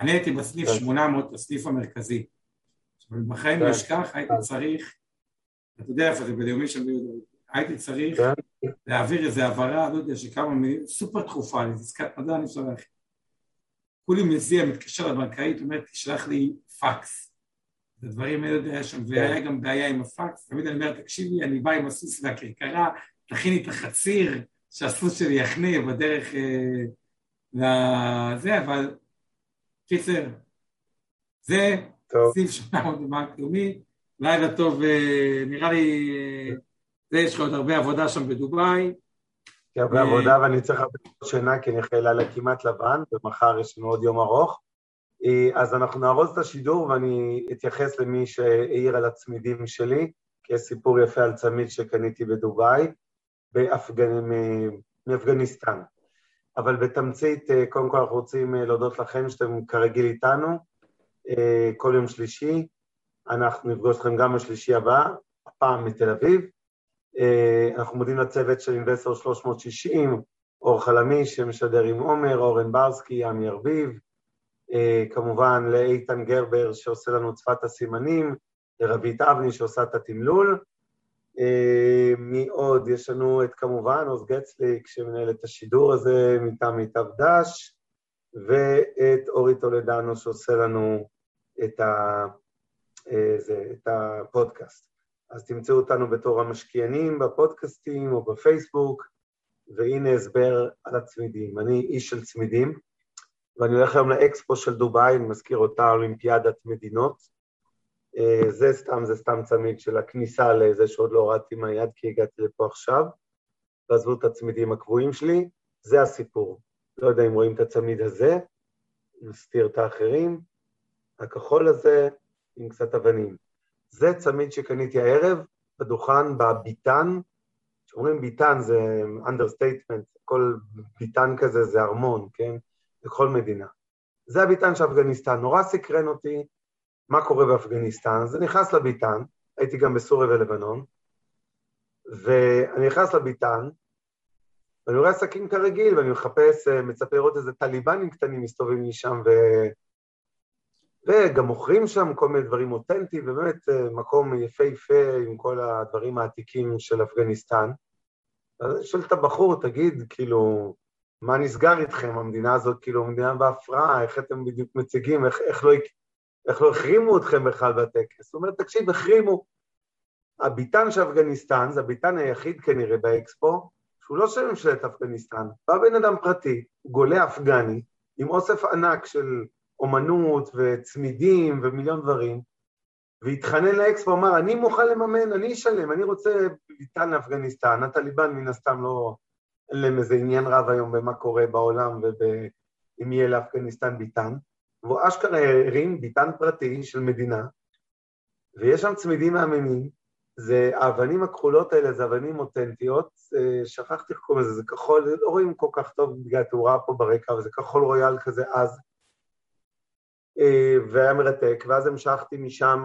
אני הייתי בסניף 800, כן. הסניף המרכזי. בחיים לא אשכח, הייתי צריך, אתה יודע איפה זה, בנאומים של הייתי צריך כן. להעביר איזה הבהרה, לא יודע, שכמה מילים, סופר דחופה, לעסקת מדע, אני שולח. כולי מזיע, מתקשר לבנקאית, אומר, תשלח לי פקס. הדברים האלה היה שם, והיה גם בעיה עם הפקס, תמיד אני אומר, תקשיבי, אני בא עם הסוס והכרכרה, תכיני את החציר, שהסוס שלי יחנה בדרך אה, לזה, אבל קיצר, זה סעיף 800 בבנק לאומי, לילה טוב, אה, נראה לי, אה, זה יש לך עוד הרבה עבודה שם בדובאי. הרבה עבודה ואני צריך הרבה שינה כי אני אחרי לילה כמעט לבן, ומחר יש לנו עוד יום ארוך. אז אנחנו נארוז את השידור ואני אתייחס למי שהעיר על הצמידים שלי, כי יש סיפור יפה על צמיד שקניתי בדובאי, באפגנ... מאפגניסטן. אבל בתמצית, אה, קודם כל אנחנו רוצים אה, להודות לכם שאתם כרגיל איתנו, אה, כל יום שלישי. אנחנו נפגוש אתכם גם בשלישי הבא, הפעם מתל אביב. אנחנו מודים לצוות של אינבסטור 360, אור חלמי שמשדר עם עומר, אורן ברסקי, עמי ארביב, כמובן לאיתן גרבר שעושה לנו את שפת הסימנים, לרבית אבני שעושה את התמלול. מי עוד? יש לנו את כמובן עוז גצליק שמנהל את השידור הזה מטעם מיטב דש, ואת אורי טולדנו שעושה לנו את, ה, זה, את הפודקאסט. אז תמצאו אותנו בתור המשקיענים בפודקאסטים או בפייסבוק, והנה הסבר על הצמידים. אני איש של צמידים, ואני הולך היום לאקספו של דובאי, אני מזכיר אותה אולימפיאדת מדינות. אה, זה סתם, זה סתם צמיד של הכניסה לזה שעוד לא הורדתי מהיד כי הגעתי לפה עכשיו, ועזבו את הצמידים הקבועים שלי, זה הסיפור. לא יודע אם רואים את הצמיד הזה, נסתיר את האחרים, הכחול הזה עם קצת אבנים. זה צמיד שקניתי הערב בדוכן בביתן, כשאומרים ביתן זה understatement, כל ביתן כזה זה ארמון, כן? בכל מדינה. זה הביתן של אפגניסטן, נורא סקרן אותי מה קורה באפגניסטן, אז אני נכנס לביתן, הייתי גם בסוריה ולבנון, ואני נכנס לביתן, ואני רואה עסקים כרגיל, ואני מחפש, אה, מצפה לראות איזה טליבנים קטנים מסתובבים לי שם, ו... וגם מוכרים שם כל מיני דברים אותנטיים, ובאמת אה, מקום יפהפה עם כל הדברים העתיקים של אפגניסטן. אז אני שואל את הבחור, תגיד, כאילו, מה נסגר איתכם? המדינה הזאת כאילו מדינה בהפרעה, איך אתם בדיוק מציגים, איך, איך, לא, איך לא החרימו אתכם בכלל בטקס? הוא אומר, תקשיב, החרימו. הביתן של אפגניסטן, זה הביתן היחיד כנראה באקספו, שהוא לא של ממשלת אפגניסטן. בא בן אדם פרטי, גולה אפגני, עם אוסף ענק של אומנות וצמידים ומיליון דברים, והתחנן לאקספו, אמר, אני מוכן לממן, אני אשלם, אני רוצה ביתן לאפגניסטן, הטליבן מן הסתם לא, אין להם איזה עניין רב היום במה קורה בעולם ואם יהיה לאפגניסטן ביטן, והוא אשכרה הרים ביטן פרטי של מדינה, ויש שם צמידים מהממים, זה האבנים הכחולות האלה, זה אבנים אותנטיות, שכחתי איך קוראים לזה, זה כחול, לא רואים כל כך טוב בגלל התאורה פה ברקע, אבל זה כחול רויאל כזה עז. אה, והיה מרתק, ואז המשכתי משם,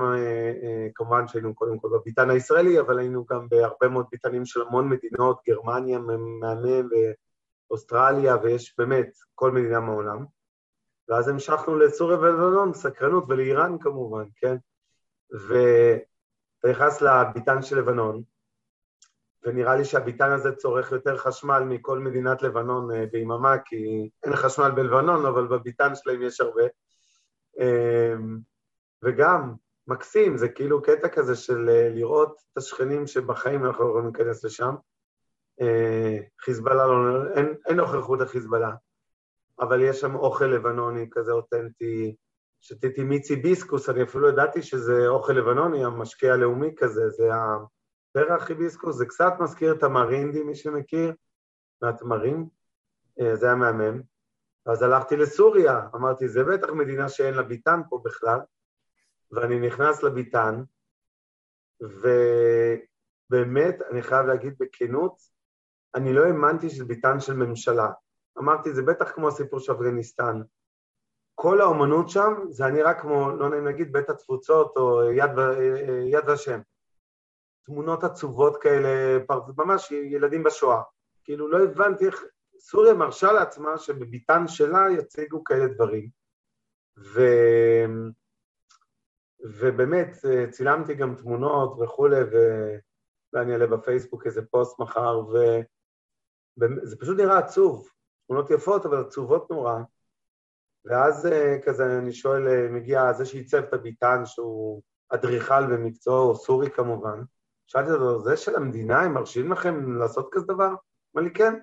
כמובן שהיינו קודם כל בביתן הישראלי, אבל היינו גם בהרבה מאוד ביתנים של המון מדינות, גרמניה מהמם, ואוסטרליה, ויש באמת כל מדינה מהעולם. ואז המשכנו לסוריה ולבנון, סקרנות, ולאיראן כמובן, כן? ואתה נכנס לביתן של לבנון, ונראה לי שהביתן הזה צורך יותר חשמל מכל מדינת לבנון אה, ביממה, כי אין חשמל בלבנון, אבל בביתן שלהם יש הרבה. אמ, וגם, מקסים, זה כאילו קטע כזה של אה, לראות את השכנים שבחיים אנחנו לא יכולים להיכנס לשם. אה, חיזבאללה, לא, אין, אין נוכחות לחיזבאללה, אבל יש שם אוכל לבנוני כזה אותנטי. שתיתי מיצי ביסקוס, אני אפילו ידעתי שזה אוכל לבנוני, המשקה הלאומי כזה, זה הפרח היביסקוס, זה קצת מזכיר את המרינדי, מי שמכיר, מהתמרים, אה, זה היה מהמם. ואז הלכתי לסוריה, אמרתי, זה בטח מדינה שאין לה ביטן פה בכלל, ואני נכנס לביטן, ובאמת, אני חייב להגיד בכנות, אני לא האמנתי שזה ביטן של ממשלה. אמרתי, זה בטח כמו הסיפור של אפגניסטן. כל האומנות שם, זה נראה כמו, לא נעים להגיד, בית התפוצות או יד, יד ושם. תמונות עצובות כאלה, ממש ילדים בשואה. כאילו לא הבנתי איך סוריה מרשה לעצמה שבביתן שלה יציגו כאלה דברים. ו... ובאמת, צילמתי גם תמונות וכולי, ו... ואני אעלה בפייסבוק איזה פוסט מחר, וזה פשוט נראה עצוב. תמונות יפות, אבל עצובות נורא. ואז כזה אני שואל, מגיע זה שעיצב את הביתן, שהוא אדריכל במקצועו, סורי כמובן, שאלתי אותו, זה של המדינה, הם מרשים לכם לעשות כזה דבר? אמר לי, כן.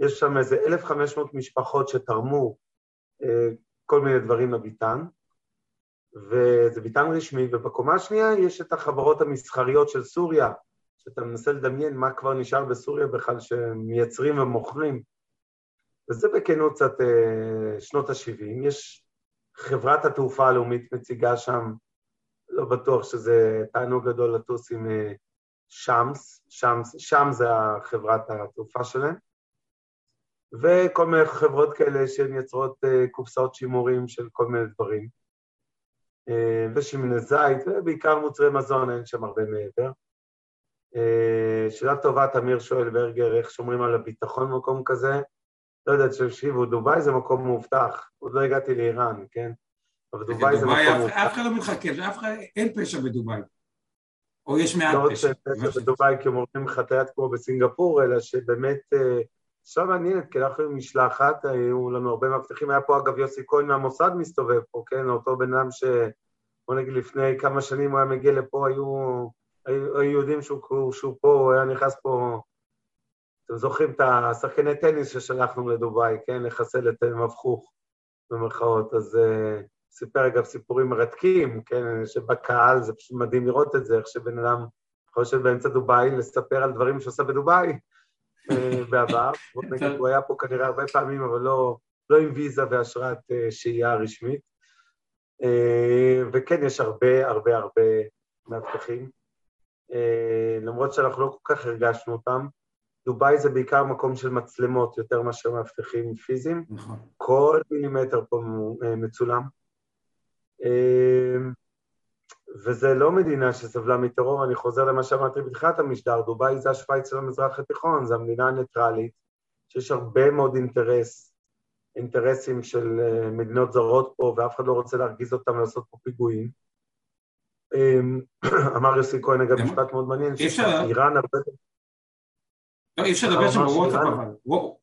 יש שם איזה 1,500 משפחות שתרמו אה, כל מיני דברים לביתן, וזה ביתן רשמי, ובקומה השנייה יש את החברות המסחריות של סוריה, שאתה מנסה לדמיין מה כבר נשאר בסוריה בכלל שמייצרים ומוכרים. וזה בכנות קצת אה, שנות ה-70. יש חברת התעופה הלאומית מציגה שם, לא בטוח שזה תענוג גדול לטוס עם אה, שמס, שמס, שם זה חברת התעופה שלהם, וכל מיני חברות כאלה שמייצרות אה, קופסאות שימורים של כל מיני דברים. ושמני זית, ובעיקר מוצרי מזון, אין שם הרבה מעבר. שאלה טובה, תמיר שואל ברגר, איך שומרים על הביטחון במקום כזה? לא יודעת, תקשיבו, דובאי זה מקום מאובטח, עוד לא הגעתי לאיראן, כן? אבל דובאי זה מקום מאובטח. אף אחד לא מתחכם, אף אחד, אין פשע בדובאי. או יש מעט פשע. לא רוצה פשע בדובאי כי אומרים חטאת כמו בסינגפור, אלא שבאמת, עכשיו מעניינת, כי אנחנו עם משלחת, היו לנו הרבה מאבטחים, היה פה אגב יוסי כהן מהמוסד מסתובב פה, כן? אותו בן אדם ש... בוא נגיד לפני כמה שנים הוא היה מגיע לפה, היו, היו, היו יודעים שהוא, שהוא פה, הוא היה נכנס פה אתם זוכרים את השחקני טניס ששלחנו לדובאי, כן? לחסל את מבחוך, במרכאות. אז uh, סיפר אגב סיפורים מרתקים, כן? שבקהל זה פשוט מדהים לראות את זה, איך שבן אדם לשבת באמצע דובאי, לספר על דברים שעושה בדובאי בעבר. הוא היה פה כנראה הרבה פעמים, אבל לא, לא עם ויזה ואשרת uh, שהייה רשמית. Uh, וכן, יש הרבה הרבה הרבה מאבטחים, uh, למרות שאנחנו לא כל כך הרגשנו אותם. דובאי זה בעיקר מקום של מצלמות יותר מאשר מאבטחים פיזיים. נכון. כל מילימטר פה מצולם. אמ, וזה לא מדינה שסבלה מטרור, אני חוזר למה שאמרתי בתחילת המשדר, דובאי זה השוויץ של המזרח התיכון, זו המדינה הניטרלית, שיש הרבה מאוד אינטרס, אינטרסים של אה, מדינות זרות פה, ואף אחד לא רוצה להרגיז אותם לעשות פה פיגועים. אמ, אמר יוסי כהן, אגב, משפט מאוד מעניין, שאיראן הרבה... לא, אי אפשר לדבר שם בוואטסאפ אבל, וואו.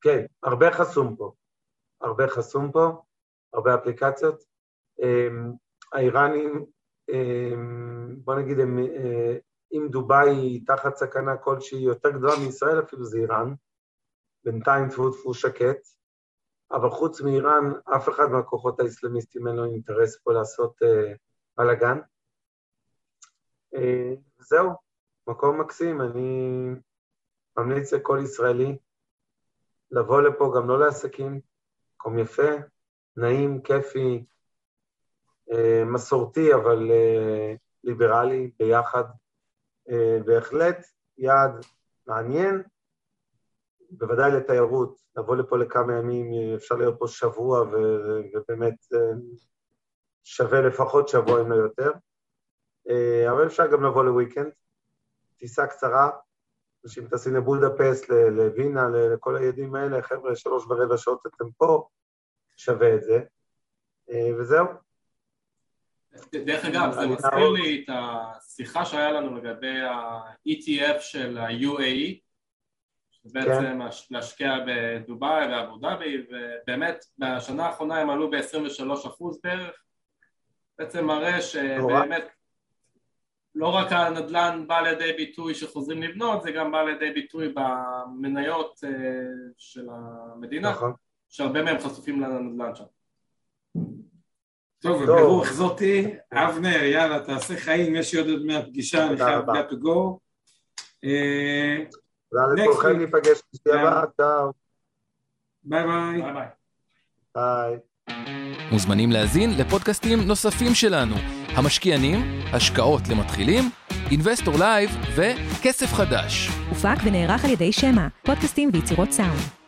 כן, הרבה חסום פה. הרבה חסום פה, הרבה אפליקציות. האיראנים, אמ, בוא נגיד, הם, אה, אם דובאי היא תחת סכנה כלשהי יותר גדולה מישראל אפילו זה איראן, בינתיים טפו טפו שקט, אבל חוץ מאיראן, אף אחד מהכוחות האסלאמיסטים אין לו אינטרס פה לעשות אה, בלאגן. אה, זהו, מקום מקסים, אני ממליץ לכל ישראלי לבוא לפה גם לא לעסקים, מקום יפה, נעים, כיפי, מסורתי, אבל אה, ליברלי ביחד. אה, בהחלט יעד מעניין, בוודאי לתיירות, לבוא לפה לכמה ימים, אפשר להיות פה שבוע ובאמת אה, שווה לפחות שבוע אם לא יותר. אה, אבל אפשר גם לבוא לוויקנד, טיסה קצרה, אנשים טסים לבודפסט, לווינה, לכל הידים האלה, חבר'ה, שלוש ורבע שעות אתם פה, שווה את זה. אה, וזהו. דרך אגב, זה מזכיר לי את השיחה שהיה לנו לגבי ה-ETF של ה-UAE, בעצם כן. להשקיע בדובאי ואבו דאבי, ובאמת בשנה האחרונה הם עלו ב-23% בערך, בעצם מראה שבאמת לא רק הנדל"ן בא לידי ביטוי שחוזרים לבנות, זה גם בא לידי ביטוי במניות אה, של המדינה, נכון. שהרבה מהם חשופים לנדל"ן שם. טוב, וברוח זאתי, אבנר, יאללה, תעשה חיים, יש לי עוד מעט פגישה, אני חייב got to go. תודה לכולכם, ניפגש בשביל הבאה, צ'או. ביי ביי. ביי. מוזמנים להזין לפודקאסטים נוספים שלנו, המשקיענים, השקעות למתחילים, אינבסטור לייב וכסף חדש. הופק ונערך על ידי שמע, פודקאסטים ויצירות סאונד.